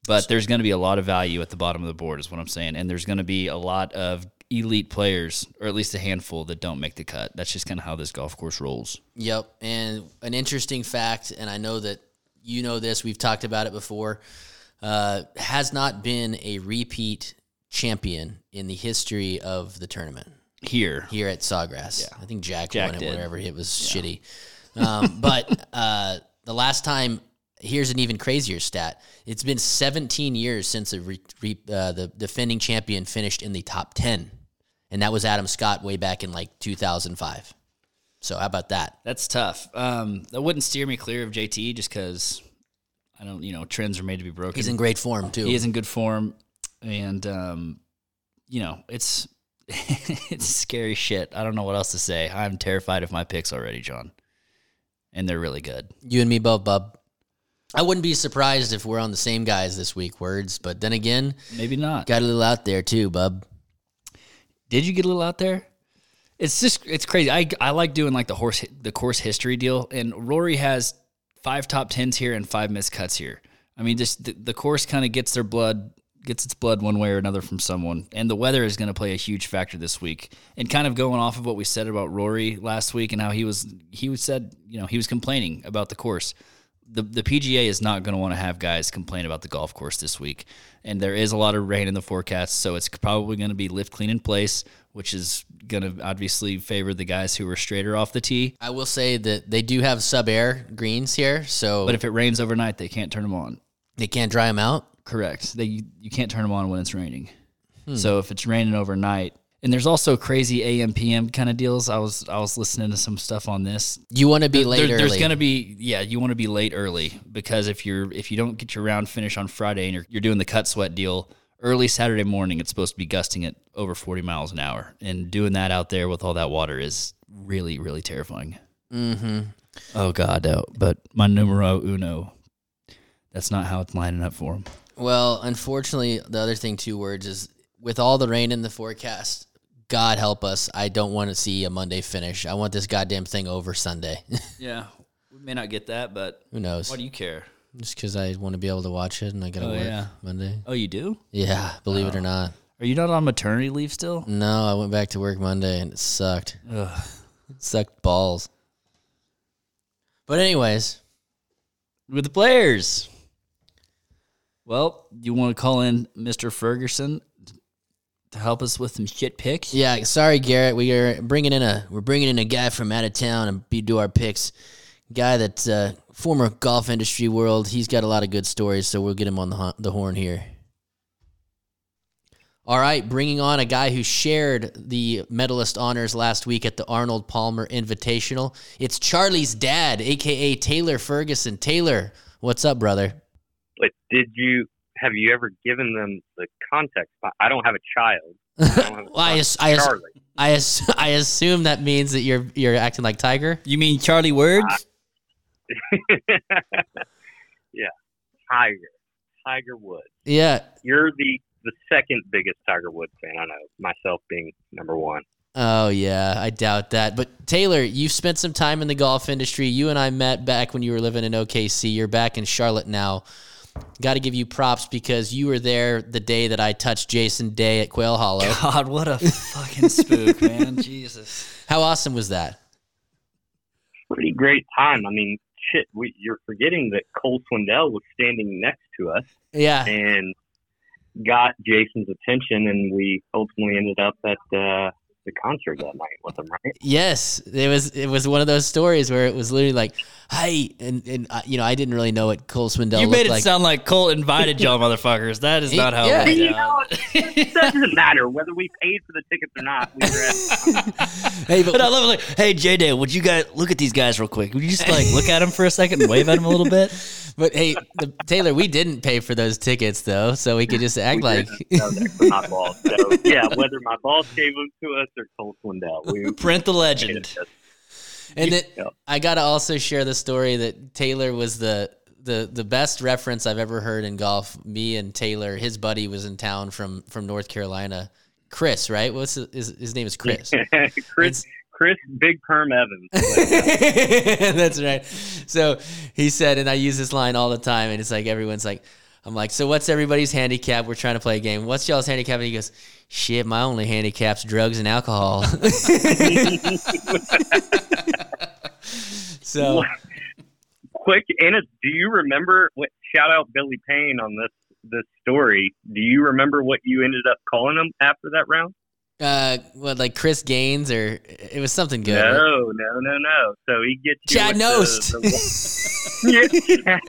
Speaker 3: But there's going to be a lot of value at the bottom of the board, is what I'm saying. And there's going to be a lot of elite players, or at least a handful, that don't make the cut. That's just kind of how this golf course rolls.
Speaker 4: Yep. And an interesting fact, and I know that you know this, we've talked about it before, uh, has not been a repeat champion in the history of the tournament
Speaker 3: Here,
Speaker 4: here at Sawgrass. Yeah. I think Jack,
Speaker 3: Jack
Speaker 4: won it
Speaker 3: did.
Speaker 4: whenever it was shitty. Um, but uh, the last time, here's an even crazier stat. It's been 17 years since the, re, re, uh, the defending champion finished in the top 10. And that was Adam Scott way back in like 2005. So how about that?
Speaker 3: that's tough. Um, that wouldn't steer me clear of JT just because I don't, you know, trends are made to be broken.
Speaker 4: He's in great form too.
Speaker 3: He is in good form, and um, you know it's it's scary shit. I don't know what else to say. I'm terrified of my picks already, John, and they're really good.
Speaker 4: You and me both, bub. I wouldn't be surprised if we're on the same guys this week, words. But then again,
Speaker 3: Maybe not.
Speaker 4: got a little out there too, bub.
Speaker 3: Did you get a little out there? It's just it's crazy. I I like doing like the horse the course history deal, and Rory has five top tens here and five missed cuts here. I mean, just the, the course kind of gets their blood gets its blood one way or another from someone, and the weather is going to play a huge factor this week. And kind of going off of what we said about Rory last week and how he was he was said you know he was complaining about the course. The the PGA is not going to want to have guys complain about the golf course this week, and there is a lot of rain in the forecast, so it's probably going to be lift clean in place, which is going to obviously favor the guys who are straighter off the tee.
Speaker 4: I will say that they do have sub air greens here, so
Speaker 3: But if it rains overnight, they can't turn them on.
Speaker 4: they can't dry them out.
Speaker 3: Correct. They you can't turn them on when it's raining. Hmm. So if it's raining overnight, and there's also crazy AM PM kind of deals. I was I was listening to some stuff on this.
Speaker 4: You want to be late
Speaker 3: There-
Speaker 4: early.
Speaker 3: There's gonna be yeah, you want to be late early because if you're if you don't get your round finish on Friday and you're you're doing the cut sweat deal early Saturday morning, it's supposed to be gusting at over 40 miles an hour, and doing that out there with all that water is really really terrifying. Mm-hmm. Oh God, no. But my numero uno, that's not how it's lining up for him.
Speaker 4: Well, unfortunately, the other thing, two words, is with all the rain in the forecast, God help us. I don't want to see a Monday finish. I want this goddamn thing over Sunday.
Speaker 3: Yeah, we may not get that, but
Speaker 4: Who knows?
Speaker 3: why do you care?
Speaker 4: Just because I want to be able to watch it and I got to
Speaker 3: Oh,
Speaker 4: work
Speaker 3: yeah.
Speaker 4: Monday.
Speaker 3: Oh, you do?
Speaker 4: Yeah, believe it or oh. not.
Speaker 3: Are you not on maternity leave still?
Speaker 4: No, I went back to work Monday and it sucked.
Speaker 3: Ugh.
Speaker 4: It sucked balls. But, anyways,
Speaker 3: With the players. Well, you want to call in Mr. Ferguson to help us with some shit picks?
Speaker 4: yeah, sorry, Garrett. We are bringing in a we're bringing in a guy from out of town and be do our picks. Guy that's uh, former golf industry world. He's got a lot of good stories, so we'll get him on the ho- the horn here. All right, bringing on a guy who shared the medalist honors last week at the Arnold Palmer Invitational. It's Charlie's dad, aka Taylor Ferguson. Taylor, what's up, brother?
Speaker 5: but did you have you ever given them the context? I- I don't have a child. I don't have a
Speaker 4: Well, I,
Speaker 5: son.
Speaker 4: I, ass- I, ass- I assume that means that you're you're acting like Tiger.
Speaker 3: You mean Charlie Woods?
Speaker 5: yeah, Tiger, Tiger Woods.
Speaker 4: Yeah.
Speaker 5: You're the the second biggest Tiger Woods fan I know. Myself being number one.
Speaker 4: Oh yeah, I doubt that. But Taylor, you've spent some time in the golf industry. You and I met back when you were living in OKC. You're back in Charlotte now. Got to give you props because you were there the day that I touched Jason Day at Quail Hollow.
Speaker 3: God, what a fucking spook, man. Jesus.
Speaker 4: How awesome was that?
Speaker 5: Pretty great time. I mean, shit. We, you're forgetting that Cole Swindell was standing next to us
Speaker 4: Yeah.
Speaker 5: and got Jason's attention, and we ultimately ended up at uh, the concert that night with him. Right?
Speaker 4: Yes, it was. It was one of those stories where it was literally like, "Hey," and and uh, you know, I didn't really know what Cole Swindell
Speaker 3: You
Speaker 4: looked
Speaker 3: made it
Speaker 4: like.
Speaker 3: sound like Colt invited y'all motherfuckers. That is not how
Speaker 4: Yeah.
Speaker 3: it went
Speaker 5: You know, it doesn't matter whether we paid for the tickets or not. We were at
Speaker 4: hey, but
Speaker 3: But I love it. Like, hey, J Day, would you guys look at these guys real quick? Would you just like look at them for a second and wave at them a little bit?
Speaker 4: but hey, the, Taylor, we didn't pay for those tickets though, so we could just act
Speaker 5: We
Speaker 4: like.
Speaker 5: didn't. that was actually my boss. So yeah, whether my boss gave them to us or Cole Swindell, we
Speaker 3: Print the legend.
Speaker 4: And then
Speaker 5: Yeah.
Speaker 4: I gotta also share the story that Taylor was the the the best reference I've ever heard in golf. Me and Taylor, his buddy was in town from from North Carolina. Chris, right? What's his, his, his name is Chris.
Speaker 5: Chris Chris Big Perm Evans.
Speaker 4: That's right. So he said, and I use this line all the time, and it's like everyone's like, I'm like, so what's everybody's handicap? We're trying to play a game. What's y'all's handicap? And he goes, shit, my only handicap's drugs and alcohol. so
Speaker 5: Quick, Anna, do you remember what? Shout out Billy Payne on this this story. Do you remember what you ended up calling him after that round?
Speaker 4: uh, what like Chris Gaines or it was something good.
Speaker 5: No, no, no, no. So he gets
Speaker 4: Chad Knost.
Speaker 5: the- yeah.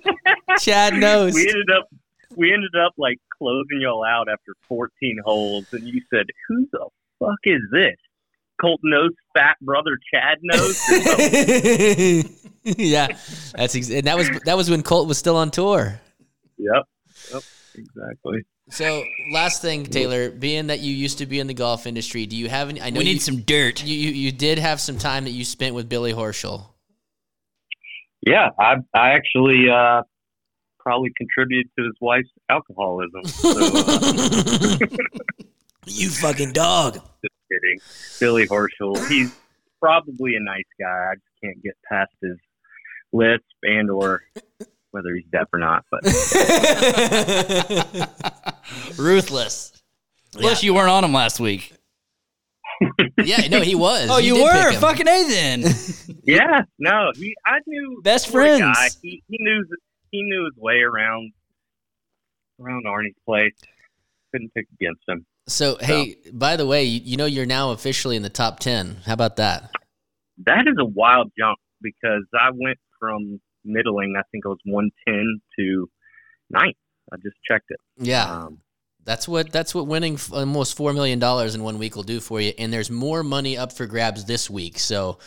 Speaker 4: Chad Knost.
Speaker 5: we ended up we ended up like closing y'all out after 14 holes, and you said, "Who the fuck is this? Colt Knost, fat brother Chad Knost."
Speaker 4: Yeah, that's ex- and that was that was when Colt was still on tour.
Speaker 5: yep, yep, exactly.
Speaker 4: So last thing, Taylor, being that you used to be in the golf industry, do you have any? I know
Speaker 3: We need
Speaker 4: you,
Speaker 3: some dirt.
Speaker 4: You, you you did have some time that you spent with Billy Horschel.
Speaker 5: Yeah, I I actually uh, probably contributed to his wife's alcoholism. So, uh,
Speaker 4: You fucking dog.
Speaker 5: just kidding. Billy Horschel, he's probably a nice guy. I just can't get past his lisp and or whether he's deaf or not. But
Speaker 3: Ruthless. Plus, you weren't on him last week.
Speaker 4: yeah, no, he was.
Speaker 3: Oh, you,
Speaker 4: did
Speaker 3: were? Fucking A then.
Speaker 5: Yeah, no, he. I knew
Speaker 3: Best
Speaker 5: poor guy.
Speaker 3: friends.
Speaker 5: He he knew he knew his way around around Arnie's place. Couldn't pick against him.
Speaker 4: So hey, by the way, you, you know you're now officially in the top ten. How about that?
Speaker 5: That is a wild jump because I went from middling. I think it was one ten to ninth. I just checked it.
Speaker 4: Yeah,
Speaker 5: Um,
Speaker 4: that's what that's what winning almost four million dollars in one week will do for you. And there's more money up for grabs this week. So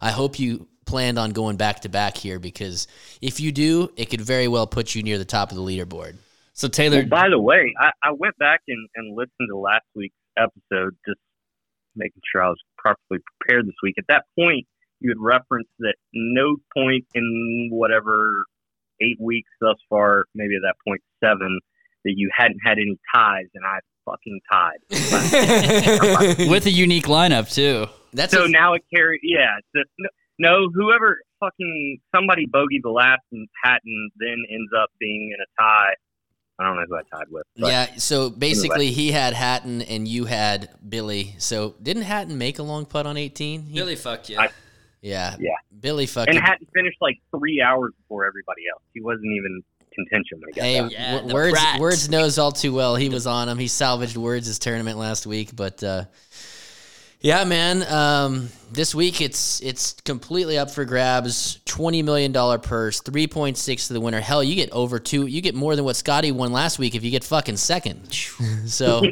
Speaker 4: I hope you planned on going back to back here because if you do, it could very well put you near the top of the leaderboard.
Speaker 3: So Taylor,
Speaker 5: well, by the way, I, I went back and, and listened to last week's episode, just making sure I was properly prepared this week. At that point, you had referenced that no point in whatever eight weeks thus far, maybe at that point seven, that you hadn't had any ties, and I fucking tied.
Speaker 3: with a unique lineup too.
Speaker 4: That's
Speaker 5: so
Speaker 4: a-
Speaker 5: now it carries. Yeah, it's a- no, no, whoever fucking somebody bogeyed the last and Hatton then ends up being in a tie. I don't know who I tied with. But
Speaker 4: yeah. So basically, he had Hatton and you had Billy. So didn't Hatton make a long putt on 18? He-
Speaker 3: Billy, fuck yeah.
Speaker 5: I-
Speaker 4: yeah,
Speaker 5: Yeah.
Speaker 4: Billy fucking.
Speaker 5: and Hatton finished like three hours before everybody else. He wasn't even contention when he got
Speaker 4: Hey,
Speaker 5: back.
Speaker 3: Yeah,
Speaker 4: w-
Speaker 3: the
Speaker 4: words
Speaker 3: Prats.
Speaker 4: words knows all too well. He was on him. He salvaged words' tournament last week, but uh, yeah, man. Um, this week it's it's completely up for grabs. Twenty million dollar purse, three point six to the winner. Hell, you get over two. You get more than what Scottie won last week if you get fucking second. so,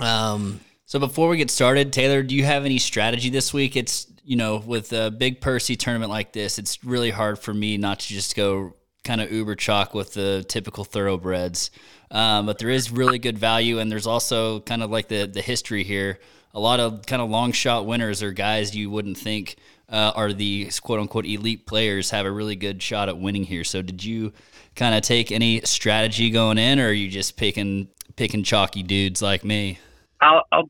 Speaker 4: um,
Speaker 3: So before we get started, Taylor, do you have any strategy this week? It's you know with a big Percy tournament like this, it's really hard for me not to just go kind of uber chalk with the typical thoroughbreds. Um, but there is really good value, and there's also kind of like the the history here. A lot of kind of long shot winners are guys you wouldn't think uh, are the quote unquote elite players have a really good shot at winning here. So did you kind of take any strategy going in, or are you just picking picking chalky dudes like me?
Speaker 5: I'll, I'll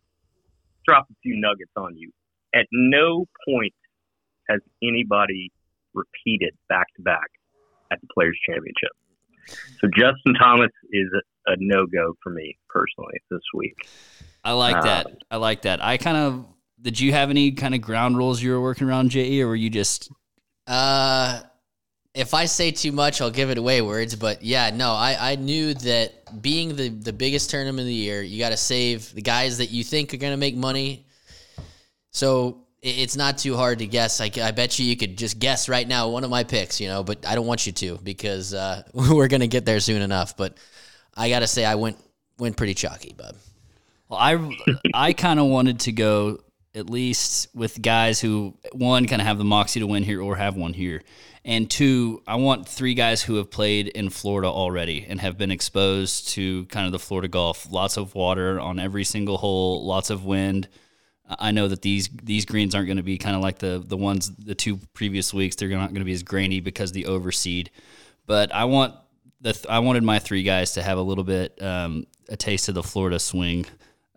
Speaker 5: drop a few nuggets on you. At no point has anybody repeated back to back at the Players Championship. So Justin Thomas is a, a no go for me personally this week.
Speaker 3: I like
Speaker 5: Uh,
Speaker 3: that. I like that. I kind of did. You have any kind of ground rules you were working around, Je, or were you just
Speaker 4: Uh, if I say too much, I'll give it away words. But yeah, no, I, I knew that being the, the biggest tournament of the year, you got to save the guys that you think are going to make money. So it's not too hard to guess. I, I bet you you could just guess right now one of my picks, you know, but I don't want you to because uh, we're going to get there soon enough. But I got to say, I went went pretty chalky, bub.
Speaker 3: Well, I I kind of wanted to go at least with guys who one kind of have the moxie to win here or have one here, and two, I want three guys who have played in Florida already and have been exposed to kind of the Florida Gulf. Lots of water on every single hole, lots of wind. I know that these these greens aren't going to be kind of like the the ones the two previous weeks. They're not going to be as grainy because the overseed. But I want the th- I wanted my three guys to have a little bit um, a taste of the Florida swing,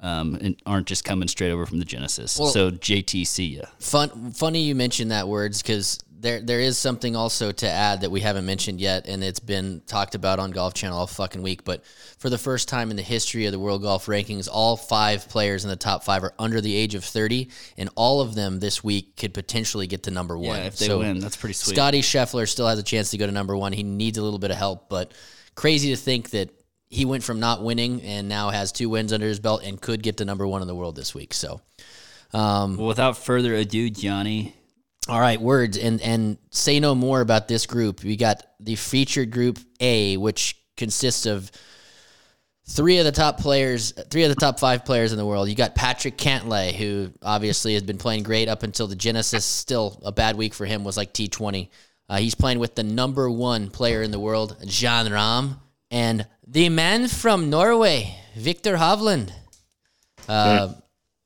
Speaker 3: um, and aren't just coming straight over from the Genesis.
Speaker 4: Well-
Speaker 3: so JT, see ya.
Speaker 4: Fun, funny you mentioned that words because there there is something also to add that we haven't mentioned yet, and it's been talked about on Golf Channel all fucking week. But for the first time in the history of the World Golf Rankings, all five players in the top five are under the age of thirty, and all of them this week could potentially get to number one.
Speaker 3: Yeah, if they
Speaker 4: So
Speaker 3: win, that's pretty sweet.
Speaker 4: Scottie Scheffler still has a chance to go to number one. He needs a little bit of help, but crazy to think that he went from not winning and now has two wins under his belt and could get to number one in the world this week. So. Um,
Speaker 3: Well, without further ado, Johnny,
Speaker 4: all right, words and and say no more about this group. We got the featured group A, which consists of three of the top players, three of the top five players in the world. You got Patrick Cantlay, who obviously has been playing great up until the Genesis. Still a bad week for him was like T twenty. Uh, he's playing with the number one player in the world, Jon Rahm, and the man from Norway, Viktor Hovland. Uh,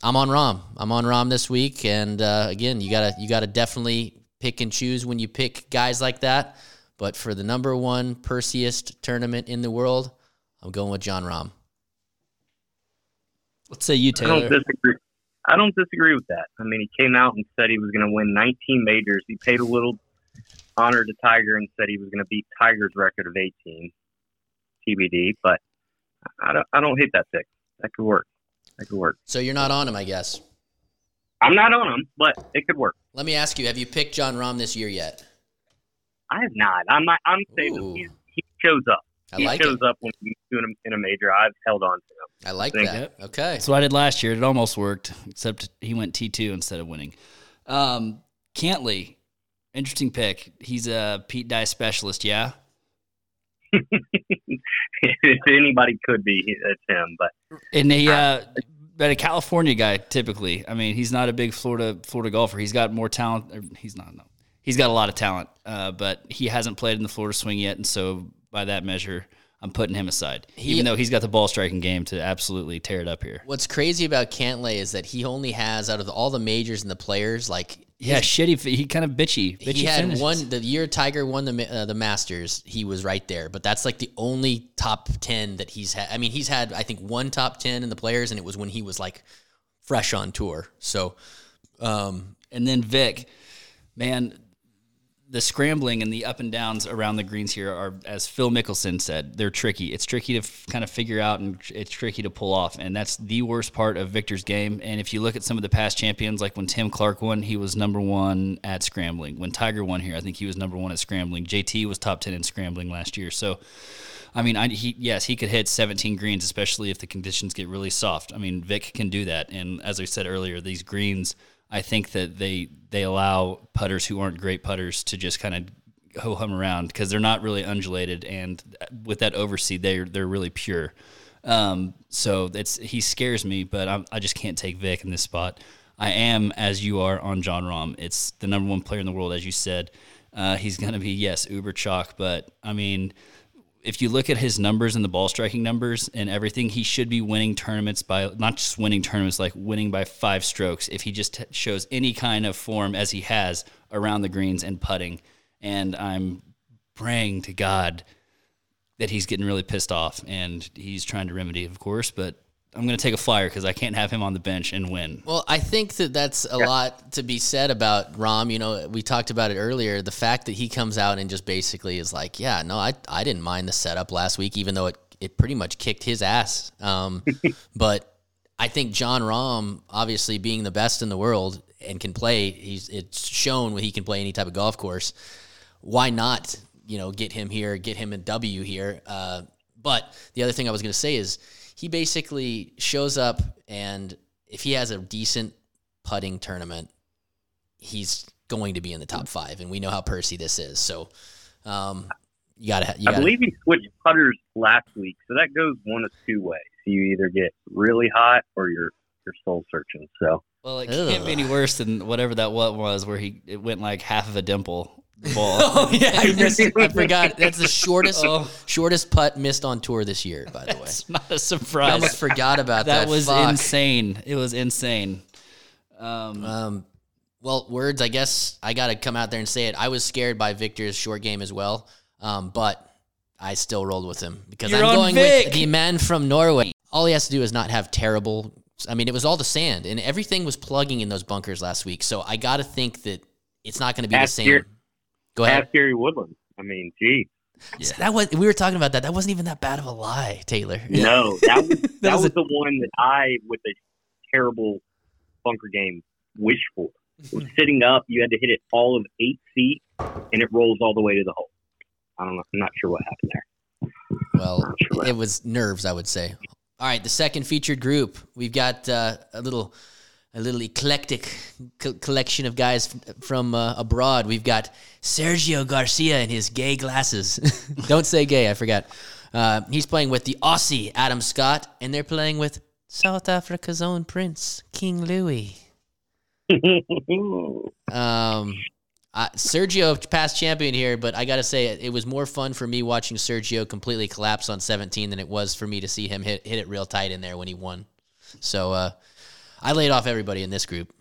Speaker 4: I'm on Rahm. I'm on Rahm this week, and uh, again, you gotta you gotta definitely pick and choose when you pick guys like that. But for the number one Perseist tournament in the world, I'm going with Jon Rahm.
Speaker 3: let's say you,
Speaker 5: I don't
Speaker 3: Taylor.
Speaker 5: disagree. I don't disagree with that. I mean, he came out and said he was going to win 19 majors. He paid a little honor to Tiger and said he was going to beat Tiger's record of 18 TBD. But I don't, I don't hate that pick. That could work. That could work.
Speaker 4: So you're not on him, I guess.
Speaker 5: I'm not on him, but it could work.
Speaker 4: Let me ask you: Have you picked Jon Rahm this year yet?
Speaker 5: I have not. I'm not. I'm saying
Speaker 4: Ooh.
Speaker 5: he shows up.
Speaker 4: I
Speaker 5: he
Speaker 4: like
Speaker 5: shows
Speaker 4: it.
Speaker 5: up when he's doing a, in a major. I've held on to him.
Speaker 4: I like
Speaker 5: Thank
Speaker 4: that. Okay.
Speaker 3: So I did last year. It almost worked, except he went T2 instead of winning. Um, Cantlay, interesting pick. He's a Pete Dye specialist, yeah?
Speaker 5: if anybody could be, it's him. But
Speaker 3: And he, uh, but a California guy, typically. I mean, he's not a big Florida Florida golfer. He's got more talent. or He's not, no. He's got a lot of talent, uh, but he hasn't played in the Florida swing yet. And so, by that measure, I'm putting him aside,
Speaker 4: He-
Speaker 3: even though he's got the ball striking game to absolutely tear it up here.
Speaker 4: What's crazy about Cantlay is that he only has out of all the majors and the players, like
Speaker 3: Yeah, shitty. He kind of bitchy. bitchy
Speaker 4: he had
Speaker 3: finishes.
Speaker 4: one the year Tiger won the uh, the Masters. He was right there, but that's like the only top ten that he's had. I mean, he's had I think one top ten in the players, and it was when he was like fresh on tour. So, um,
Speaker 3: And then Vic, man, the scrambling and the up and downs around the greens here are, as Phil Mickelson said, they're tricky. It's tricky to f- kind of figure out and tr- it's tricky to pull off. And that's the worst part of Viktor's game. And if you look at some of the past champions, like when Tim Clark won, he was number one at scrambling. When Tiger won here, I think he was number one at scrambling. JT was top 10 in scrambling last year. So, I mean, I, he yes, he could hit 17 greens, especially if the conditions get really soft. I mean, Vic can do that, and as I said earlier, these greens, I think that they they allow putters who aren't great putters to just kind of ho hum around because they're not really undulated, and with that overseed, they're they're really pure. Um, so it's he scares me, but I'm, I just can't take Vic in this spot. I am, as you are, on Jon Rahm. It's the number one player in the world, as you said. Uh, he's going to be yes, uber chalk, but I mean, if you look at his numbers and the ball striking numbers and everything, he should be winning tournaments by not just winning tournaments, like winning by five strokes. If he just t- shows any kind of form as he has around the greens and putting, and I'm praying to God that he's getting really pissed off and he's trying to remedy, of course, but. I'm going to take a flyer because I can't have him on the bench and win.
Speaker 4: well, I think that that's a lot to be said about Rahm. You know, we talked about it earlier. The fact that he comes out and just basically is like, yeah, no, I I didn't mind the setup last week, even though it it pretty much kicked his ass. Um, but I think Jon Rahm, obviously being the best in the world and can play, he's it's shown when he can play any type of golf course. Why not, you know, get him here, get him a W here? Uh, but the other thing I was going to say is he basically shows up, and if he has a decent putting tournament, he's going to be in the top five, and we know how Percy this is. So, um, you gotta, you
Speaker 5: I
Speaker 4: gotta,
Speaker 5: believe he switched putters last week, so that goes one of two ways. You either get really hot or you're you're soul searching. So
Speaker 3: Well, it can't be any worse than whatever that what was, where he it went like half of a dimple. The ball.
Speaker 4: Oh yeah, I, missed, I forgot. That's the shortest
Speaker 3: Oh.
Speaker 4: shortest putt missed on tour this year. By the way,
Speaker 3: it's not a surprise.
Speaker 4: almost forgot about that.
Speaker 3: that was
Speaker 4: Fuck.
Speaker 3: insane. It was insane. Um,
Speaker 4: Um, well, words. I guess I got to come out there and say it. I was scared by Viktor's short game as well, um, but I still rolled with him because
Speaker 3: You're
Speaker 4: I'm going
Speaker 3: Vic.
Speaker 4: with the man from Norway. All he has to do is not have terrible. I mean, it was all the sand and everything was plugging in those bunkers last week. So I got to think that it's not going to be the same.
Speaker 5: your-
Speaker 4: Go ahead.
Speaker 5: ask Gary Woodland. I mean, gee,
Speaker 4: That was we were talking about that. That wasn't even that bad of a lie, Taylor.
Speaker 5: no, that was that,
Speaker 4: was
Speaker 5: was,
Speaker 4: a-
Speaker 5: the one that I, with a terrible bunker game, wished for. It was sitting up, you had to hit it all of eight feet, and it rolls all the way to the hole. I don't know. I'm not sure what happened there.
Speaker 4: Well, it was nerves, I would say. All right, the second featured group, we've got uh, a little, a little eclectic co- collection of guys f- from uh, abroad. We've got Sergio Garcia in his gay glasses. Don't say gay, I forgot. Uh, he's playing with the Aussie Adam Scott, and they're playing with South Africa's own Prince King Louis. Um, I, Sergio, past champion here, but I got to say it, it was more fun for me watching Sergio completely collapse on 17 than it was for me to see him hit hit it real tight in there when he won. So uh, I laid off everybody in this group.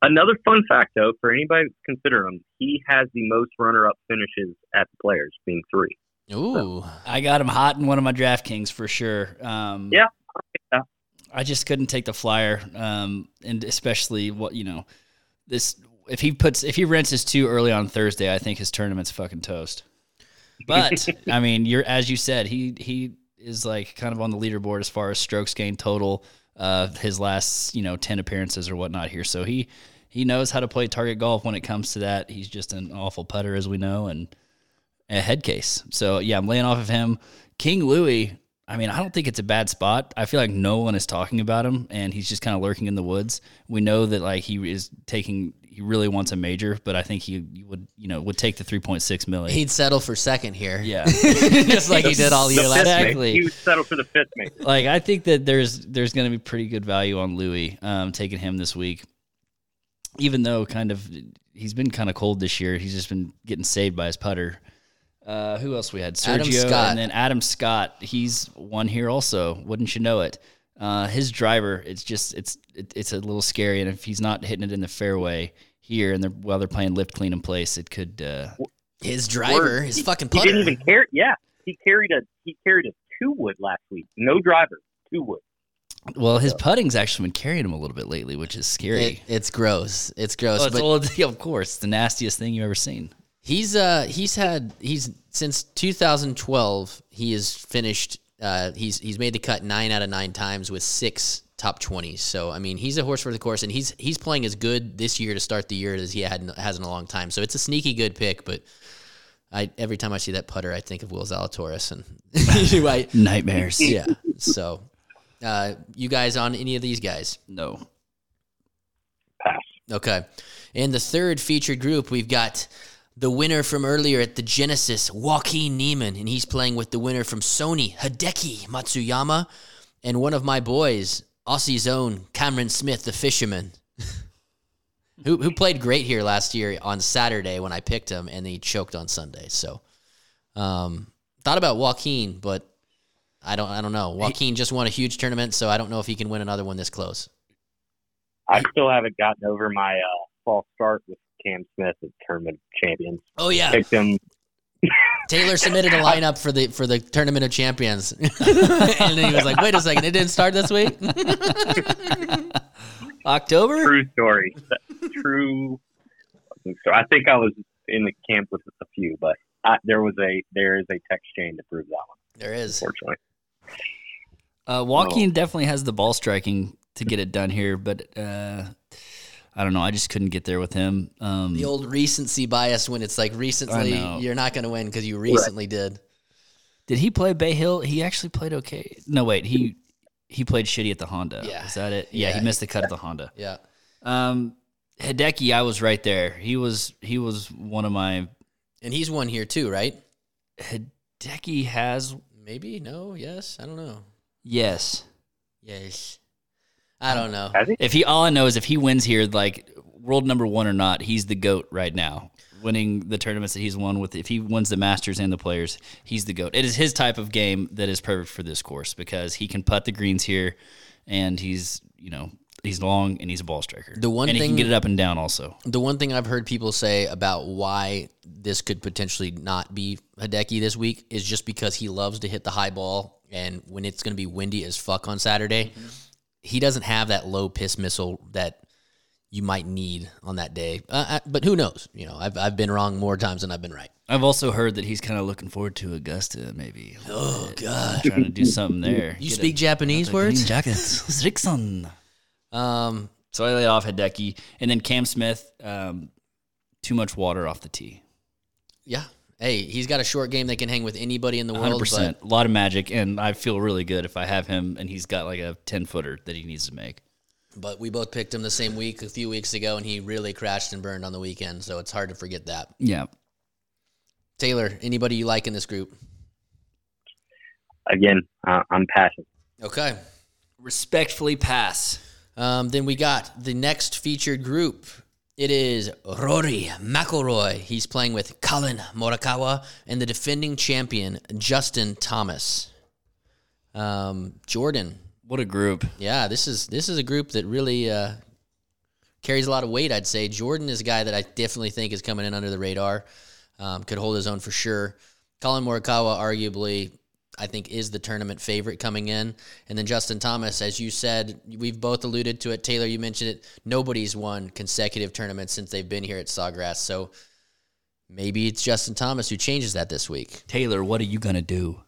Speaker 5: Another fun fact, though, for anybody that's considering him, he has the most runner-up finishes at the Players, being three.
Speaker 4: Ooh,
Speaker 3: I got him hot in one of my DraftKings for sure. Um,
Speaker 5: Yeah, yeah.
Speaker 3: I just couldn't take the flyer, um, and especially what you know, this if he puts if he rents his two early on Thursday, I think his tournament's fucking toast. But I mean, you're as you said, he he is like kind of on the leaderboard as far as strokes gained total. Uh, his last you know ten appearances or whatnot here. So he he knows how to play target golf when it comes to that. He's just an awful putter, as we know, and a head case. So yeah, I'm laying off of him. King Louis. I mean, I don't think it's a bad spot. I feel like no one is talking about him, and he's just kind of lurking in the woods. We know that like he is taking, he really wants a major, but I think he would, you know, would take the three point six million.
Speaker 4: He'd settle for second here.
Speaker 3: yeah,
Speaker 4: just like he did all year last.
Speaker 5: mate.
Speaker 3: Exactly.
Speaker 5: He would settle for the fifth mate.
Speaker 3: like I think that there's there's going to be pretty good value on Louis um, taking him this week, even though kind of he's been kind of cold this year. He's just been getting saved by his putter. Uh, who else we had?
Speaker 4: Adam
Speaker 3: Sergio
Speaker 4: Scott.
Speaker 3: and then Adam Scott. He's one here also. Wouldn't you know it? Uh, his driver, it's just it's it, it's a little scary, and if he's not hitting it in the fairway here, and they're while they're playing lift clean in place, it could. Uh,
Speaker 4: His driver,
Speaker 5: Word.
Speaker 4: his
Speaker 5: He-
Speaker 4: fucking
Speaker 5: He didn't even carry. Yeah, he carried a he carried a two wood last week. No driver, two wood.
Speaker 3: well, his putting's actually been carrying him a little bit lately, which is scary.
Speaker 4: It- it's gross. It's gross.
Speaker 3: Oh, it's,
Speaker 4: but
Speaker 3: well, yeah, of course, the nastiest thing you've ever seen.
Speaker 4: He's uh he's had he's since 2012 he has finished uh he's he's made the cut 9 out of 9 times with 6 top 20s. So I mean, he's a horse for the course and he's he's playing as good this year to start the year as he had has in a long time. So it's a sneaky good pick, but I every time I see that putter I think of Will Zalatoris and I,
Speaker 3: Nightmares.
Speaker 4: yeah. So uh you guys on any of these guys?
Speaker 3: No.
Speaker 5: Pass.
Speaker 4: Okay. In the third featured group, we've got the winner from earlier at the Genesis, Joaquin Niemann, and he's playing with the winner from Sony, Hideki Matsuyama, and one of my boys, Aussie's own Cameron Smith, the fisherman, who, who played great here last year on Saturday when I picked him, and he choked on Sunday. So, um, thought about Joaquin, but I don't, I don't know. Joaquin just won a huge tournament, so I don't know if he can win another one this close.
Speaker 5: I still haven't gotten over my uh, false start with Cam Smith at Tournament Champions.
Speaker 4: Oh yeah,
Speaker 5: Picked him.
Speaker 4: Taylor submitted a lineup for the for the tournament of champions, and then he was like, "Wait a second, it didn't start this week."
Speaker 3: October?
Speaker 5: True story. True. So. I think I was in the camp with a few, but I, there was a there is a text chain to prove that one.
Speaker 4: There is.
Speaker 5: Unfortunately,
Speaker 3: Uh, Joaquin definitely has the ball striking to get it done here, but uh, I don't know. I just couldn't get there with him. Um,
Speaker 4: The old recency bias when it's like recently you're not going to win because you recently did.
Speaker 3: did he play Bay Hill? He actually played okay. No, wait. He he played shitty at the Honda.
Speaker 4: Yeah.
Speaker 3: Is that it? Yeah,
Speaker 4: Yeah.
Speaker 3: he missed the cut at the Honda.
Speaker 4: Yeah.
Speaker 3: Um, Hideki, I was right there. He was he was one of my.
Speaker 4: And he's one here too, right?
Speaker 3: Hideki has
Speaker 4: Maybe, no, yes, I don't know.
Speaker 3: yes.
Speaker 4: Yes. I don't know.
Speaker 5: he?
Speaker 3: If he, all I know is if he wins here, like world number one or not, he's the goat right now. Winning the tournaments that he's won with, if he wins the Masters and the Players, he's the goat. It is his type of game that is perfect for this course because he can putt the greens here, and he's you know he's long and he's a ball striker.
Speaker 4: The one
Speaker 3: and he
Speaker 4: thing-
Speaker 3: can get it up and down also.
Speaker 4: The one thing I've heard people say about why this could potentially not be Hideki this week is just because he loves to hit the high ball, and when it's going to be windy as fuck on Saturday, mm-hmm. He doesn't have that low piss missile that you might need on that day. Uh, uh, but who knows? You know, I've I've been wrong more times than I've been right.
Speaker 3: I've also heard that he's kind of looking forward to Augusta, maybe.
Speaker 4: Oh God!
Speaker 3: trying to do something there.
Speaker 4: You
Speaker 3: Get
Speaker 4: speak
Speaker 3: a-
Speaker 4: Japanese words?
Speaker 3: jackets. Srixon.
Speaker 4: Um,
Speaker 3: So I laid off Hideki, and then Cam Smith. Um, too much water off the tee.
Speaker 4: yeah. Hey, he's got a short game that can hang with anybody in the world.
Speaker 3: Hundred
Speaker 4: world.
Speaker 3: percent, a lot of magic, and I feel really good if I have him, and he's got like a ten footer that he needs to make.
Speaker 4: But, but we both picked him the same week a few weeks ago, and he really crashed and burned on the weekend. So it's hard to forget that.
Speaker 3: Yeah,
Speaker 4: Taylor, anybody you like in this group?
Speaker 5: again, uh, I'm passionate.
Speaker 4: Okay.
Speaker 3: respectfully pass.
Speaker 4: Um, then we got the next featured group. It is Rory McIlroy. He's playing with Collin Morikawa and the defending champion Justin Thomas. Um, Jordan.
Speaker 3: What a group!
Speaker 4: Yeah, this is this is a group that really uh, carries a lot of weight. I'd say Jordan is a guy that I definitely think is coming in under the radar. Um, could hold his own for sure. Collin Morikawa, arguably, I think is the tournament favorite coming in, and then Justin Thomas, as you said, we've both alluded to it. Taylor, you mentioned it. Nobody's won consecutive tournaments since they've been here at Sawgrass, so maybe it's Justin Thomas who changes that this week.
Speaker 3: Taylor, what are you gonna do?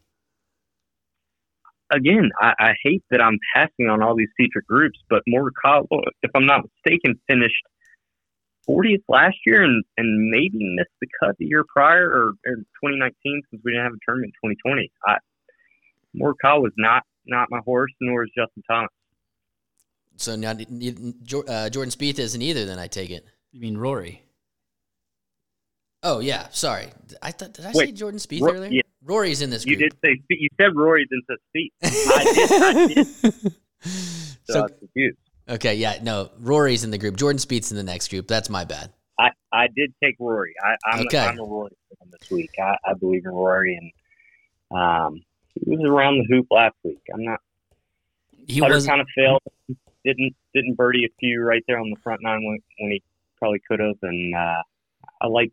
Speaker 5: again, I, I hate that I'm passing on all these featured groups, but Morikawa, if I'm not mistaken, finished 40th last year and, and maybe missed the cut the year prior or, or 2019 since we didn't have a tournament in 2020. I, Morikawa was not not my horse, nor is Justin Thomas.
Speaker 4: So now uh, Jordan Spieth isn't either. Then I take it.
Speaker 3: You mean Rory?
Speaker 4: Oh yeah, sorry. I thought did I
Speaker 5: Wait,
Speaker 4: say Jordan Spieth
Speaker 5: Ro-
Speaker 4: earlier?
Speaker 5: yeah.
Speaker 4: Rory's in this Group.
Speaker 5: You did say you said Rory didn't say Spieth. I did. I did. So, I
Speaker 4: So
Speaker 5: was confused.
Speaker 4: okay, yeah, no, Rory's in the group. Jordan Spieth's in the next group. That's my bad.
Speaker 5: I, I did take Rory. I, I'm,
Speaker 4: Okay.
Speaker 5: I'm a Rory fan this week. I, I believe in Rory, and um, he was around the hoop last week. I'm not.
Speaker 3: He was
Speaker 5: kind of failed. Didn't didn't birdie a few right there on the front nine when, when he probably could have, and uh, I like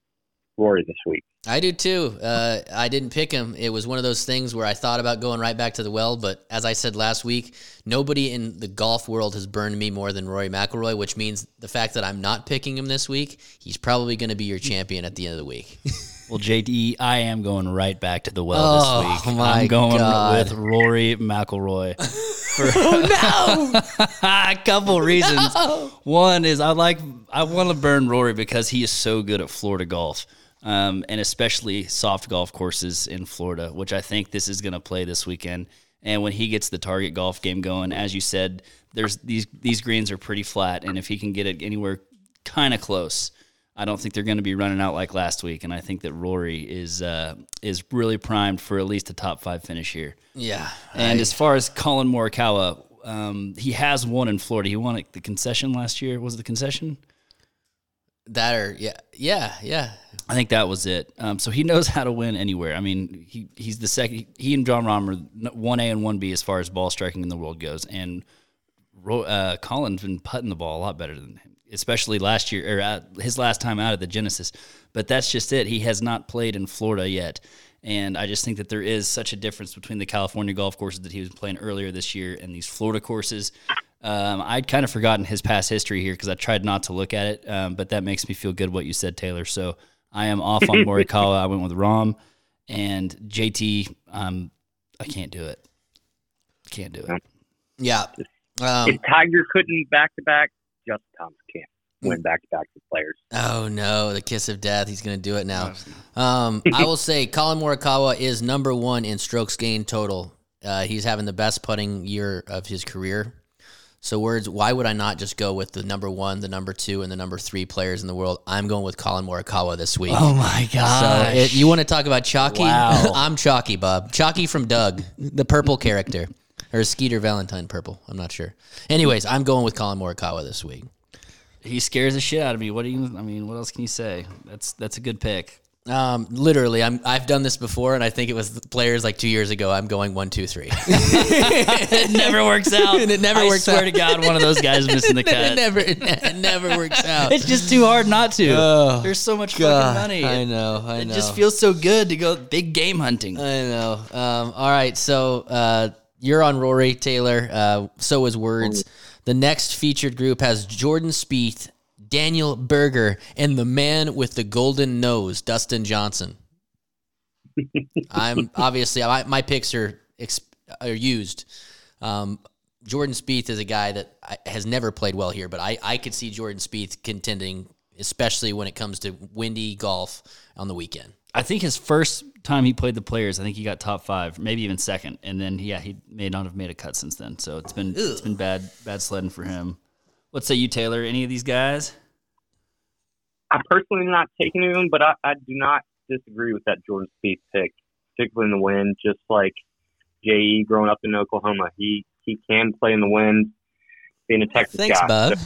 Speaker 5: Rory this week.
Speaker 4: I do too. Uh, I didn't pick him. It was one of those things where I thought about going right back to the well, but as I said last week, nobody in the golf world has burned me more than Rory McIlroy, which means the fact that I'm not picking him this week, he's probably going to be your champion at the end of the week.
Speaker 3: well, JD. I am going right back to the well
Speaker 4: Oh,
Speaker 3: this week. I'm going
Speaker 4: God.
Speaker 3: with Rory McIlroy. For oh no! a couple reasons. One is I like I want to burn Rory because he is so good at Florida golf. Um, and especially soft golf courses in Florida, which I think this is going to play this weekend. And when he gets the target golf game going, as you said, there's these these greens are pretty flat, and if he can get it anywhere kind of close, I don't think they're going to be running out like last week. And I think that Rory is uh, is really primed for at least a top five finish here.
Speaker 4: yeah.
Speaker 3: And
Speaker 4: I-
Speaker 3: as far as Collin Morikawa, um, he has won in Florida. He won at the concession last year. Was it the concession?
Speaker 4: that or yeah, yeah, yeah.
Speaker 3: I think that was it. Um, so he knows how to win anywhere. I mean, he he's the second. He and Jon Rahm are one A and one B as far as ball striking in the world goes. And uh, Collin's been putting the ball a lot better than him, especially last year or at his last time out at the Genesis. But that's just it. He has not played in Florida yet. And I just think that there is such a difference between the California golf courses that he was playing earlier this year and these Florida courses. Um, I'd kind of forgotten his past history here because I tried not to look at it, um, but that makes me feel good what you said, Taylor. So I am off on Morikawa. I went with Rahm and JT. Um, I can't do it. Can't do it.
Speaker 4: Yeah. Um,
Speaker 5: if Tiger couldn't back to back, Justin Thomas can't win back to back with players.
Speaker 4: Oh no, the kiss of death. He's going to do it now. Um, I will say Collin Morikawa is number one in strokes gained total. Uh, he's having the best putting year of his career. So words, why would I not just go with the number one, the number two, and the number three players in the world? I'm going with Collin Morikawa this week.
Speaker 3: Oh my
Speaker 4: So
Speaker 3: god!
Speaker 4: it, you want to talk about Chalky?
Speaker 3: Wow.
Speaker 4: I'm Chalky, Bob. Chalky from Doug, the purple character, or Skeeter Valentine purple. I'm not sure. Anyways, I'm going with Collin Morikawa this week.
Speaker 3: he scares the shit out of me. What do you? I mean, what else can you say? That's that's a good pick.
Speaker 4: Um, literally, I'm I've done this before, and I think it was the players like two years ago. I'm going one, two, three.
Speaker 3: it never works out.
Speaker 4: And it never
Speaker 3: I
Speaker 4: works
Speaker 3: swear
Speaker 4: out.
Speaker 3: to God, one of those guys missing the cut.
Speaker 4: it, ne- it never works out.
Speaker 3: It's just too hard not to.
Speaker 4: Oh,
Speaker 3: There's so much
Speaker 4: God,
Speaker 3: fucking money.
Speaker 4: I know, I know.
Speaker 3: it just feels so good to go big game hunting.
Speaker 4: I know. Um, all right, so uh, you're on Rory Taylor. Uh, so is Words. The next featured group has Jordan Spieth, Daniel Berger, and the man with the golden nose, Dustin Johnson. I'm obviously my, my picks are ex- are used. Um, Jordan Spieth is a guy that I, has never played well here, but I, I could see Jordan Spieth contending, especially when it comes to windy golf on the weekend.
Speaker 3: I think his first time he played the players, I think he got top five, maybe even second, and then yeah, he may not have made a cut since then. So it's been it's been bad bad sledding for him. What say you, Taylor? Any of these guys?
Speaker 5: I personally am not taking him, but I, I do not disagree with that Jordan Spieth pick, particularly in the wind. Just like Je growing up in Oklahoma, he he can play in the wind. Being a Texas
Speaker 4: Thanks,
Speaker 5: guy,
Speaker 4: bud.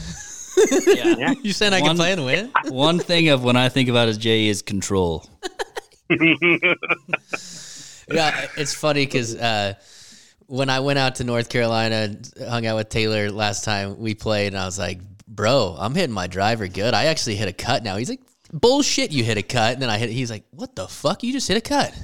Speaker 5: Yeah.
Speaker 4: you saying I
Speaker 3: One-
Speaker 4: can play and win?
Speaker 3: One thing of when I think about is J is control.
Speaker 4: yeah, it's funny because uh, when I went out to North Carolina, and hung out with Taylor last time we played, and I was like, "Bro, I'm hitting my driver good. I actually hit a cut now." He's like, "Bullshit, you hit a cut." And then I hit. He's like, "What the fuck? You just hit a cut?"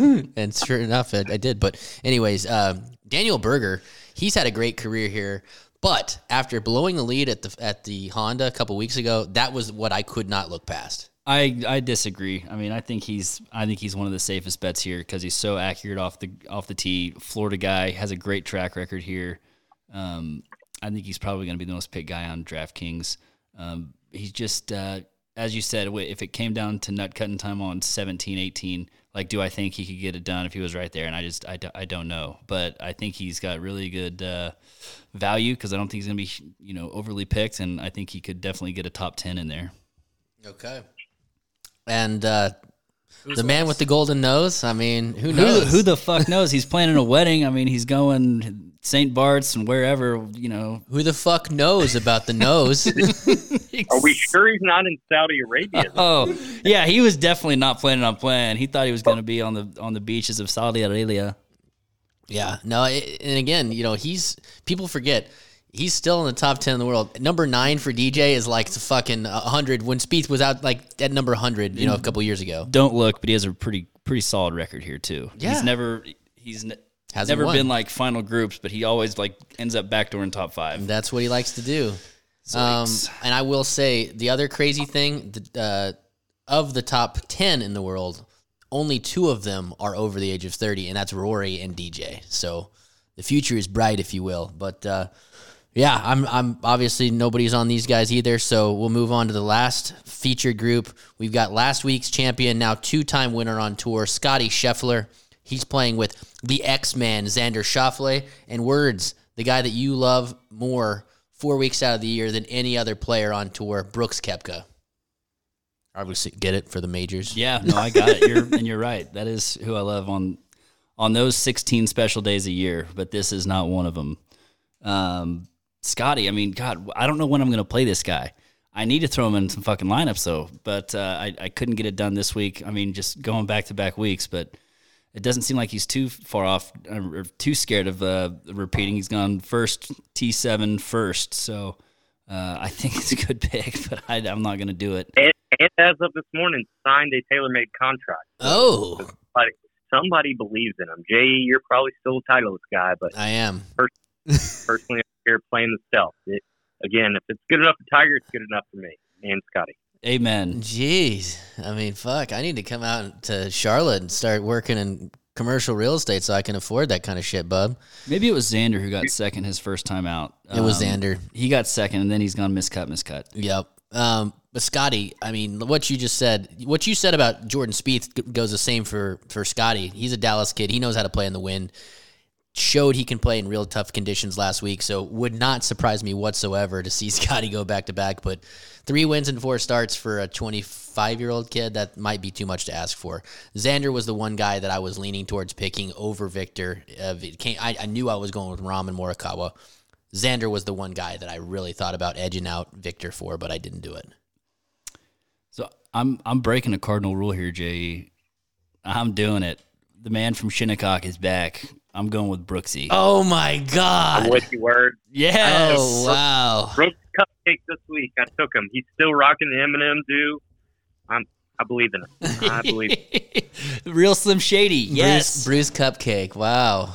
Speaker 4: and sure enough, I, I did. But anyways, um, Daniel Berger, he's had a great career here. But after blowing the lead at the at the Honda a couple weeks ago, that was what I could not look past.
Speaker 3: I I disagree. I mean, I think he's I think he's one of the safest bets here because he's so accurate off the off the tee. Florida guy has a great track record here. Um, I think he's probably going to be the most picked guy on DraftKings. Um, he's just uh, as you said, if it came down to nut cutting time on 17, 18, like do I think he could get it done if he was right there? And I just I, do, I don't know, but I think he's got really good uh, value because I don't think he's going to be you know overly picked, and I think he could definitely get a top ten in there.
Speaker 4: Okay. And uh, the man with the golden nose. I mean, who
Speaker 3: Who,
Speaker 4: knows?
Speaker 3: who the fuck knows? He's planning a wedding. I mean, he's going St. Bart's and wherever, you know.
Speaker 4: Who the fuck knows about the nose?
Speaker 5: Are we sure he's not in Saudi Arabia?
Speaker 3: Oh, yeah, he was definitely not planning on playing. He thought he was going to be on the on the beaches of Saudi Arabia.
Speaker 4: yeah. No. It, and again, you know, he's people forget he's still in the top ten in the world. Number nine for DJ is like the fucking hundred when Spieth was out like at number hundred. You know, a couple years ago.
Speaker 3: Don't look, but he has a pretty pretty solid record here too.
Speaker 4: Yeah.
Speaker 3: He's never he's ne-
Speaker 4: Hasn't
Speaker 3: never
Speaker 4: won.
Speaker 3: been like final groups, but he always like ends up backdoor in top five.
Speaker 4: That's what he likes to do. Um, and I will say the other crazy thing the, uh, of the top 10 in the world, only two of them are over the age of 30, and that's Rory and DJ. So the future is bright, if you will. But uh, yeah, I'm, I'm obviously nobody's on these guys either. So we'll move on to the last featured group. We've got last week's champion, now two time winner on tour, Scottie Scheffler. He's playing with the X Man, Xander Schauffele, and Words, the guy that you love more four weeks out of the year than any other player on tour, Brooks Koepka. Obviously, get it for the majors.
Speaker 3: Yeah, no, I got it. You're and you're right. That is who I love on on those 16 special days a year, but this is not one of them. Um, Scottie, I mean, God, I don't know when I'm going to play this guy. I need to throw him in some fucking lineups though, but uh, I I couldn't get it done this week. I mean, just going back to back weeks, but it doesn't seem like he's too far off uh, or too scared of uh, repeating. He's gone first T7 first, so uh, I think it's a good pick, but I, I'm not going to do it.
Speaker 5: And, and as of this morning, signed a TaylorMade contract.
Speaker 4: Oh,
Speaker 5: Somebody, somebody believes in him. Jay, you're probably still a titleist guy, but
Speaker 4: I am.
Speaker 5: personally, I'm here playing the stealth. It, again, if it's good enough for Tiger, it's good enough for me and Scottie.
Speaker 3: Amen.
Speaker 4: Jeez. I mean, fuck. I need to come out to Charlotte and start working in commercial real estate so I can afford that kind of shit, bub.
Speaker 3: Maybe it was Xander who got second his first time out.
Speaker 4: It was
Speaker 3: Um,
Speaker 4: Xander.
Speaker 3: He got second, and then he's gone miscut, miscut.
Speaker 4: Yep. Um, but Scottie, I mean, what you just said, what you said about Jordan Spieth goes the same for for Scottie. He's a Dallas kid. He knows how to play in the wind. Showed he can play in real tough conditions last week, so would not surprise me whatsoever to see Scottie go back to back. But three wins and four starts for a 25 year old kid that might be too much to ask for. Xander was the one guy that I was leaning towards picking over Viktor. Uh, came, I, I knew I was going with Rahm and Morikawa. Xander was the one guy that I really thought about edging out Viktor for, but I didn't do it.
Speaker 3: So I'm I'm breaking a cardinal rule here, Jay. I'm doing it. The man from Shinnecock is back. I'm going with Brooksy.
Speaker 4: Oh my
Speaker 5: I'm
Speaker 4: god!
Speaker 5: with you, word.
Speaker 3: yes.
Speaker 4: Oh wow!
Speaker 5: Brooks Cupcake this week. I took him. He's still rocking the Eminem do. I'm. I believe in him. I believe.
Speaker 3: Real Slim Shady. Yes.
Speaker 4: Bruce, Bruce Cupcake. Wow.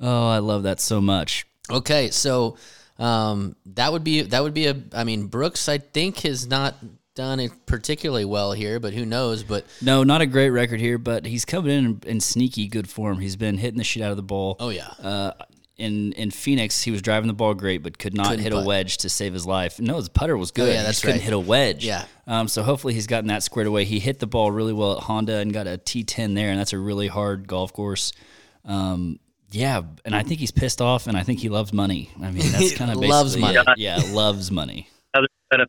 Speaker 3: Oh, I love that so much.
Speaker 4: Okay, so um, that would be that would be a. I mean, Brooks, I think has not done it particularly well here, but who knows? But
Speaker 3: No, not a great record here, but he's coming in in sneaky good form. He's been hitting the shit out of the ball.
Speaker 4: oh yeah,
Speaker 3: Uh, in in Phoenix, he was driving the ball great, but could not
Speaker 4: Couldn't
Speaker 3: hit a wedge to save his life. No, his putter was good.
Speaker 4: yeah,
Speaker 3: He
Speaker 4: that's
Speaker 3: just couldn't hit a wedge.
Speaker 4: Yeah.
Speaker 3: Um, so hopefully he's gotten that squared away. He hit the ball really well at Honda and got a T10 there, and that's a really hard golf course. Um, yeah, and I think he's pissed off, and I think he loves money. I mean, that's kind of
Speaker 4: Loves money.
Speaker 3: it. Yeah, loves money.
Speaker 5: Another set of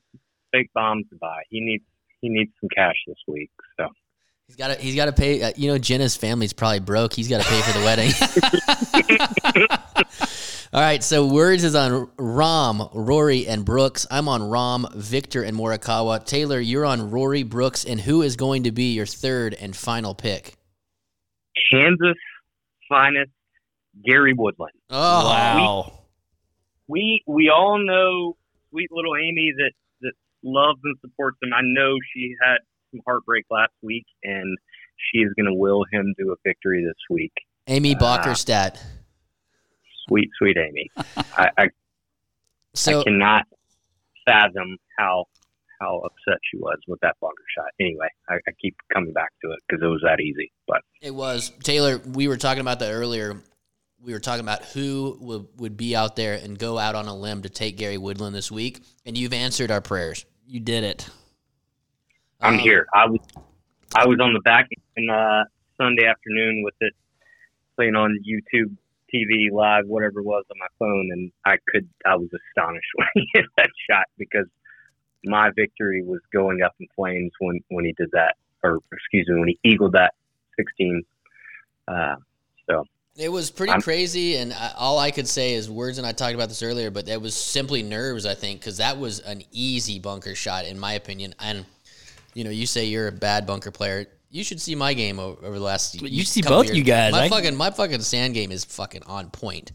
Speaker 5: fake bombs to buy. He needs. He needs some cash this week. So
Speaker 4: he's got to he's got to pay. Uh, you know, Jenna's family's probably broke. He's got to pay for the wedding. All right, so words is on Rahm, Rory, and Brooks. I'm on Rahm, Viktor, and Morikawa. Taylor, you're on Rory, Brooks, and who is going to be your third and final pick?
Speaker 5: Kansas finest Gary Woodland.
Speaker 4: Oh,
Speaker 3: wow.
Speaker 5: we we all know sweet little Amy that that loves and supports him. I know she had some heartbreak last week, and she is going to will him to a victory this week.
Speaker 4: Amy.
Speaker 5: Uh,
Speaker 4: Bockerstette.
Speaker 5: Sweet, sweet Amy. I, I,
Speaker 4: So
Speaker 5: I cannot fathom how how upset she was with that bunker shot. Anyway, I, I keep coming back to it because it was that easy. But
Speaker 4: It was Taylor. We were talking about that earlier. We were talking about who would, would be out there and go out on a limb to take Gary Woodland this week, and you've answered our prayers.
Speaker 3: You did it.
Speaker 5: I'm
Speaker 4: Um,
Speaker 5: here. I was I was on the back end uh, Sunday afternoon with it playing on YouTube TV live, whatever it was on my phone, and I could I was astonished when he hit that shot because my victory was going up in flames when when he did that, or excuse me, when he eagled that 16. Uh, so
Speaker 4: It was pretty
Speaker 5: I'm-
Speaker 4: crazy, and I, all I could say is words. And I talked about this earlier, but that was simply nerves. I think because that was an easy bunker shot, in my opinion. And you know, you say you're a bad bunker player. You should see my game over, over the last.
Speaker 3: You see both
Speaker 4: years.
Speaker 3: you guys.
Speaker 4: My
Speaker 3: I-
Speaker 4: fucking my fucking sand game is fucking on point.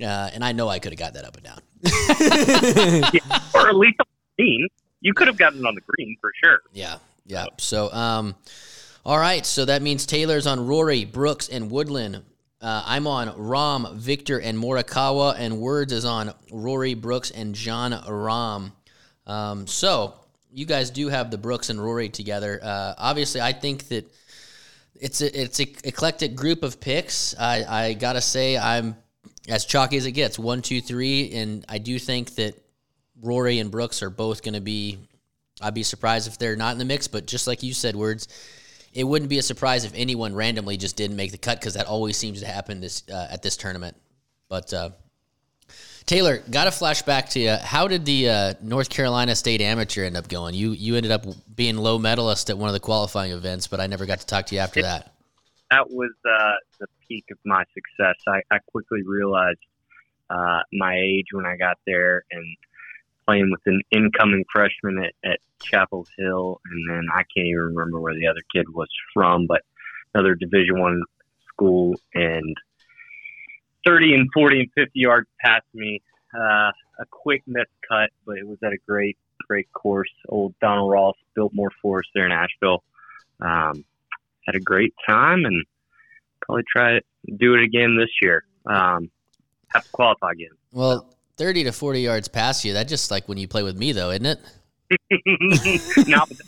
Speaker 4: Uh, and I know I could have got that up and down.
Speaker 5: or at least on the green, you could have gotten it on the green for sure.
Speaker 4: Yeah, yeah. So, um, all right. So that means Taylor's on Rory, Brooks, and Woodland. Uh, I'm on Rahm, Viktor, and Morikawa, and Woods is on Rory, Brooks, and Jon Rahm. Um, so you guys do have the Brooks and Rory together. Uh, obviously, I think that it's a, it's a eclectic group of picks. I, I gotta say, I'm as chalky as it gets. One, two, three, and I do think that Rory and Brooks are both going to be. I'd be surprised if they're not in the mix, but just like you said, Woods, it wouldn't be a surprise if anyone randomly just didn't make the cut because that always seems to happen this uh, at this tournament. But uh, Taylor, got a flashback to you. How did the uh, North Carolina State Amateur end up going? You you ended up being low medalist at one of the qualifying events, but I never got to talk to you after that.
Speaker 5: that was uh, the peak of my success. I, I quickly realized uh, my age when I got there and playing with an incoming freshman at, at Chapel Hill, and then I can't even remember where the other kid was from, but another Division One school, and thirty and forty and fifty yards past me. Uh, a quick missed cut, but it was at a great, great course. Old Donald Ross Biltmore Forest there in Asheville. Um, had a great time and probably try it, do it again this year. Um, have to qualify again.
Speaker 4: Well, thirty to forty yards past you. That just like when you play with me, though, isn't it?
Speaker 5: Not with the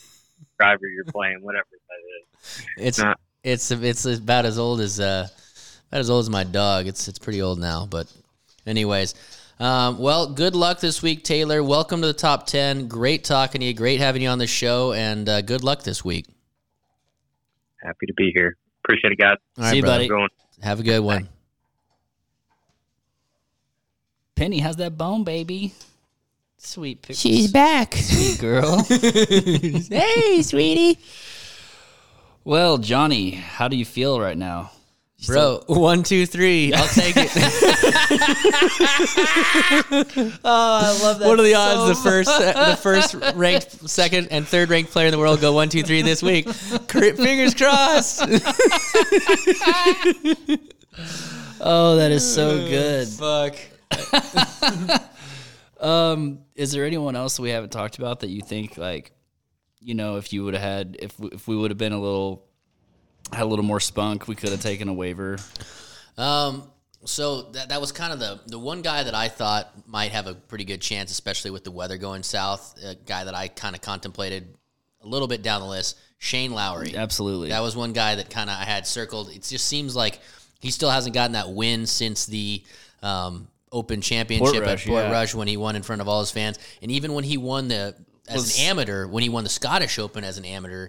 Speaker 5: driver you're playing, whatever that is.
Speaker 4: It's
Speaker 5: Not-
Speaker 4: it's it's about as old as uh about as old as my dog. It's it's pretty old now, but anyways. Um, well, good luck this week, Taylor. Welcome to the top ten. Great talking to you. Great having you on the show, and uh, good luck this week.
Speaker 5: Happy to be here. Appreciate it, guys.
Speaker 4: All right,
Speaker 3: See you,
Speaker 4: brother.
Speaker 3: buddy.
Speaker 4: Have a good one.
Speaker 3: Penny, how's that bone, baby? Sweet pickles.
Speaker 6: She's back.
Speaker 3: Sweet girl.
Speaker 6: hey, sweetie.
Speaker 3: well, Johnny, how do you feel right now?
Speaker 4: Bro, one, two, three. I'll take it.
Speaker 3: Oh, I love that.
Speaker 4: what are the odds uh, the first the first ranked, second, and third ranked player in the world go one, two, three this week? Fingers crossed.
Speaker 3: Oh, that is so uh, good.
Speaker 4: Fuck.
Speaker 3: Um, is there anyone else we haven't talked about that you think like, you know, if you would have had, if we- if we would have been a little, had a little more spunk, we could have taken a waiver.
Speaker 4: Um, so that that was kind of the the one guy that I thought might have a pretty good chance, especially with the weather going south. A guy that I kind of contemplated a little bit down the list, Shane Lowry.
Speaker 3: Absolutely.
Speaker 4: That was one guy that kind of I had circled. It just seems like he still hasn't gotten that win since the um, Open Championship
Speaker 3: Portrush,
Speaker 4: at Port
Speaker 3: yeah.
Speaker 4: Rush when he won in front of all his fans, and even when he won the as
Speaker 3: Was-
Speaker 4: an amateur, when he won the Scottish Open as an amateur.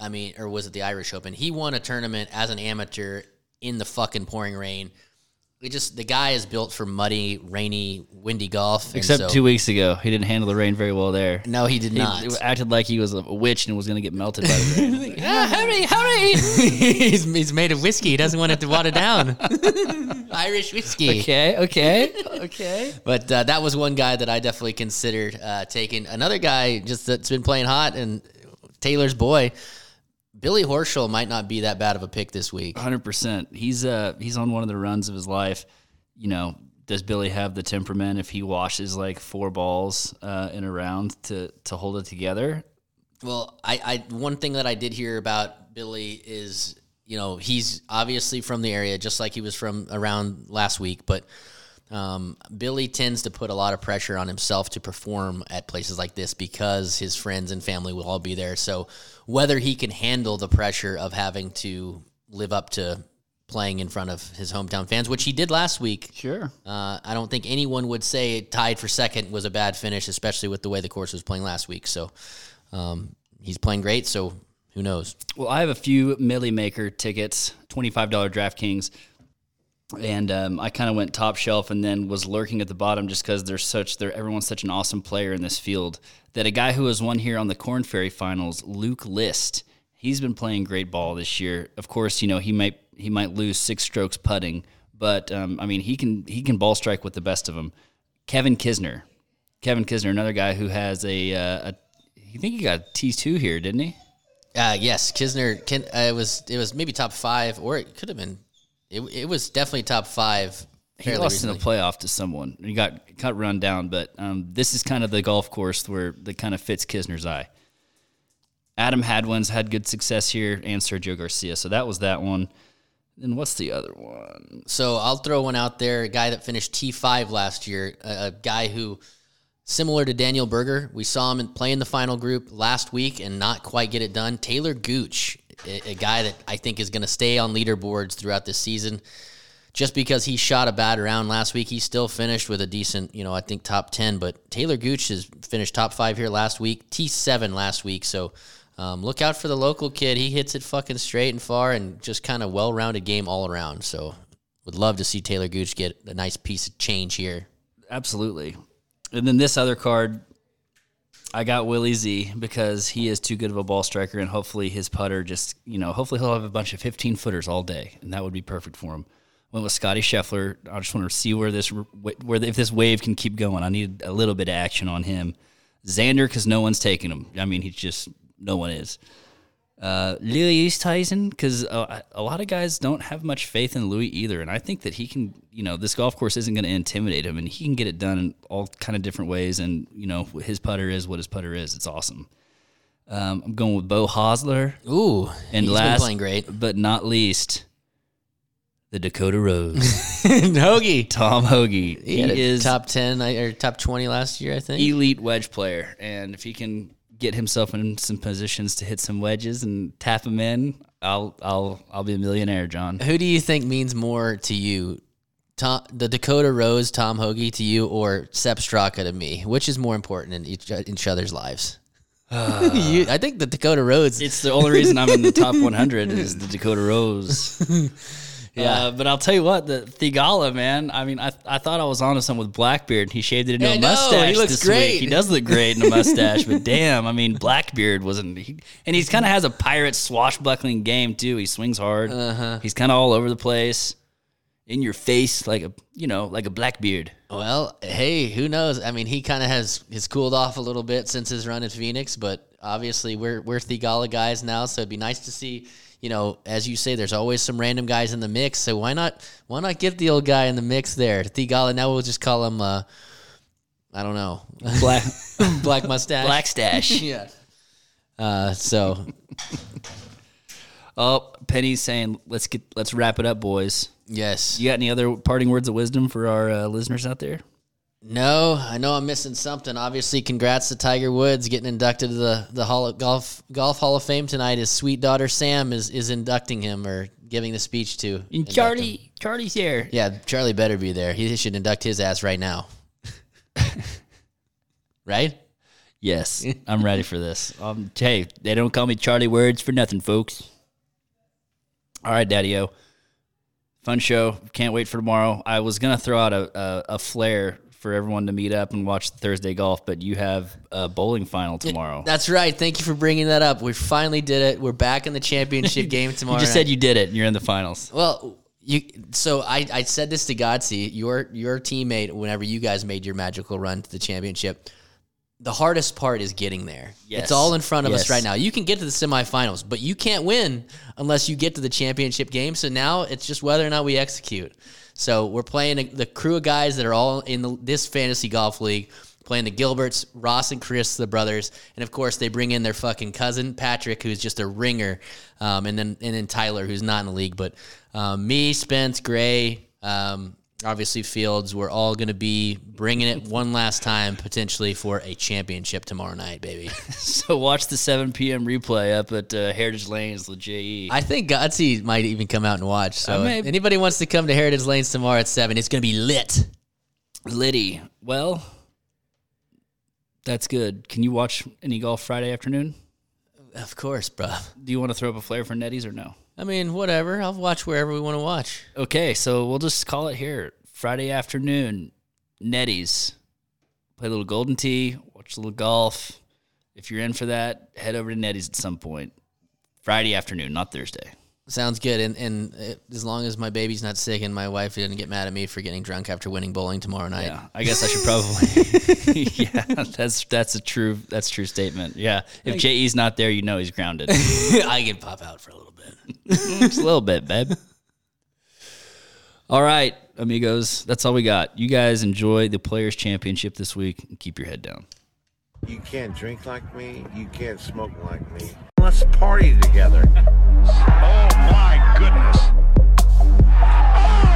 Speaker 4: I mean, or was it the Irish Open? He won a tournament as an amateur in the fucking pouring rain. It just the guy is built for muddy, rainy, windy golf.
Speaker 3: Except
Speaker 4: so-
Speaker 3: two weeks ago, he didn't handle the rain very well there.
Speaker 4: No, he did
Speaker 3: He
Speaker 4: not.
Speaker 3: acted like he was a witch and was going to get melted by the rain.
Speaker 4: Ah, hurry, hurry! he's, he's made of whiskey. He doesn't want it to water down. Irish whiskey.
Speaker 3: okay, okay, okay.
Speaker 4: But uh, that was one guy that I definitely considered uh, taking. Another guy just that's been playing hot and Taylor's boy, Billy Horschel might not be that bad of a pick this week.
Speaker 3: Hundred percent. He's uh he's on one of the runs of his life. You know, does Billy have the temperament if he washes like four balls uh, in a round to to hold it together?
Speaker 4: Well, I, I one thing that I did hear about Billy is you know he's obviously from the area, just like he was from around last week. But Um, Billy tends to put a lot of pressure on himself to perform at places like this because his friends and family will all be there. So whether he can handle the pressure of having to live up to playing in front of his hometown fans, which he did last week.
Speaker 3: Sure.
Speaker 4: Uh, I don't think anyone would say tied for second was a bad finish, especially with the way the course was playing last week. So um, he's playing great. So who knows?
Speaker 3: Well, I have a few Milly Maker tickets, $25 DraftKings. And um, I kind of went top shelf and then was lurking at the bottom just because they're such they're everyone's such an awesome player in this field that a guy who has won here on the Korn Ferry Finals, Luke List, he's been playing great ball this year. Of course, you know he might he might lose six strokes putting, but um, I mean he can he can ball strike with the best of them. Kevin Kisner, Kevin Kisner, another guy who has a, uh, a I think he got T two here, didn't he?
Speaker 4: Uh, yes, Kisner. Kin, uh, it was it was maybe top five, or it could have been. It, it was definitely top five.
Speaker 3: He lost
Speaker 4: recently.
Speaker 3: in the playoff to someone. He got cut run down, but um, this is kind of the golf course where that kind of fits Kisner's eye. Adam Hadwin's had good success here, and Sergio Garcia. So that was that one. Then what's the other one?
Speaker 4: So I'll throw one out there. A guy that finished T five last year. A, a guy who, similar to Daniel Berger, we saw him play in the final group last week and not quite get it done. Taylor Gooch, a, guy that I think is going to stay on leaderboards throughout this season. Just because he shot a bad round last week, he still finished with a decent, you know, I think top ten. But Taylor Gooch has finished top five here last week, T seven last week. So um, look out for the local kid. He hits it fucking straight and far, and just kind of well rounded game all around. So would love to see Taylor Gooch get a nice piece of change here.
Speaker 3: Absolutely. And then this other card, I got Willie Z because he is too good of a ball striker, and hopefully his putter just, you know, hopefully he'll have a bunch of 15 footers all day, and that would be perfect for him. Went with Scottie Scheffler. I just want to see where this, where if this wave can keep going. I need a little bit of action on him. Xander, because no one's taking him. I mean, he's just no one is. Uh, Louis Tyson, because uh, a lot of guys don't have much faith in Louis either, and I think that he can. You know, this golf course isn't going to intimidate him, and he can get it done in all kind of different ways. And you know, his putter is what his putter is. It's awesome. Um, I'm going with Beau Hossler.
Speaker 4: Ooh,
Speaker 3: and
Speaker 4: he's been
Speaker 3: last
Speaker 4: playing great.
Speaker 3: but not least, the Dakota Rose,
Speaker 4: Hoagie.
Speaker 3: Tom Hoge.
Speaker 4: He,
Speaker 3: He, is
Speaker 4: top ten or top twenty last year, I think.
Speaker 3: elite wedge player, and if he can get himself in some positions to hit some wedges and tap them in, I'll I'll I'll be a millionaire, John.
Speaker 4: Who do you think means more to you, Tom, the Dakota Rose, Tom Hoge to you, or Sepp Straka to me? Which is more important in each, each other's lives? Uh, you, I think the Dakota Rose.
Speaker 3: It's the only reason I'm in the top 100 is the Dakota Rose.
Speaker 4: Yeah.
Speaker 3: Uh, but I'll tell you what, the Theegala man. I mean, I, I thought I was onto some with Blackbeard. He shaved it into
Speaker 4: I
Speaker 3: a
Speaker 4: know, he
Speaker 3: mustache.
Speaker 4: looks
Speaker 3: this
Speaker 4: great.
Speaker 3: Week. He does look great in a mustache, but damn, I mean, Blackbeard wasn't. He, and he's kind of has a pirate swashbuckling game too. He swings hard.
Speaker 4: Uh-huh.
Speaker 3: He's kind of all over the place, in your face like a you know like a Blackbeard.
Speaker 4: Well, hey, who knows? I mean, he kind of has has cooled off a little bit since his run at Phoenix, but obviously we're we're Theegala guys now, so it'd be nice to see. You know, as you say, there's always some random guys in the mix. So why not why not get the old guy in the mix there? Theegala. Now we'll just call him. Uh, I don't know,
Speaker 3: Black
Speaker 4: black mustache.
Speaker 3: Black stash.
Speaker 4: yeah. Uh, so
Speaker 3: Oh, Penny's saying let's get let's wrap it up, boys.
Speaker 4: yes,
Speaker 3: You got any other parting words of wisdom for our uh, listeners out there?
Speaker 4: No, I know I'm missing something. Obviously, congrats to Tiger Woods getting inducted to the the Hall of Golf Golf Hall of Fame tonight. His sweet daughter Sam is is inducting him or giving the speech to.
Speaker 3: And
Speaker 4: induct him.
Speaker 3: Charlie, Charlie's here.
Speaker 4: yeah, Charlie better be there. He should induct his ass right now. right?
Speaker 3: Yes, I'm ready for this. Um, hey, they don't call me Charlie Woods for nothing, folks. All right, Daddy O. Fun show. Can't wait for tomorrow. I was gonna throw out a, a, a flare for everyone to meet up and watch the Thursday golf, but you have a bowling final tomorrow.
Speaker 4: That's right. Thank you for bringing that up. We finally did it. We're back in the championship game tomorrow.
Speaker 3: you just
Speaker 4: night.
Speaker 3: said you did it. and You're in the finals.
Speaker 4: Well, you. So I, I said this to Godsey, your your teammate. Whenever you guys made your magical run to the championship, the hardest part is getting there.
Speaker 3: Yes.
Speaker 4: It's all in front of us right now. You can get to the semifinals, but you can't win unless you get to the championship game. So now it's just whether or not we execute. So we're playing the crew of guys that are all in the, this fantasy golf league. Playing the Gilberts, Ross and Chris, the brothers, and of course they bring in their fucking cousin Patrick, who's just a ringer, um, and then and then Tyler, who's not in the league. But um, me, Spence, Gray, um, obviously Fields. We're all going to be bringing it one last time, potentially for a championship tomorrow night, baby.
Speaker 3: So watch the 7 p.m. replay up at uh, Heritage Lanes with JE.
Speaker 4: I think Godsey might even come out and watch. So
Speaker 3: I may-
Speaker 4: if anybody wants to come to Heritage Lanes tomorrow at seven, it's going to be lit.
Speaker 3: Liddy, well, that's good. Can you watch any golf Friday afternoon?
Speaker 4: Of course, bro.
Speaker 3: Do you want to throw up a flare for Netties or no?
Speaker 4: I mean, whatever. I'll watch wherever we want to watch.
Speaker 3: Okay, so we'll just call it here. Friday afternoon, Netties. Play a little Golden Tee, watch a little golf. If you're in for that, head over to Netties at some point. Friday afternoon, not Thursday.
Speaker 4: Sounds good. And and as long as my baby's not sick and my wife didn't get mad at me for getting drunk after winning bowling tomorrow night.
Speaker 3: Yeah, I guess I should probably. yeah, that's that's a true that's a true statement. Yeah, if JE's not there, you know he's grounded.
Speaker 4: I can pop out for a little bit.
Speaker 3: just a little bit, babe. All right, amigos. That's all we got. You guys enjoy the Players' Championship this week and keep your head down.
Speaker 1: You can't drink like me. You can't smoke like me. Let's party together.
Speaker 2: oh, my goodness.
Speaker 1: Oh, wow.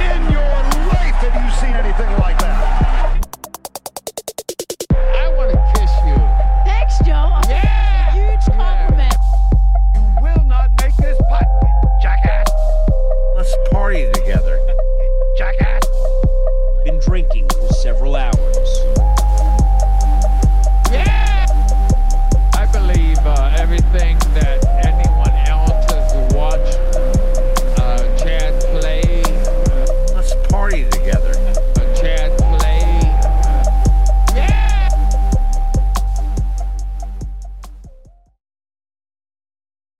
Speaker 1: In
Speaker 7: your life,
Speaker 1: have you seen anything like that?
Speaker 8: drinking for several hours.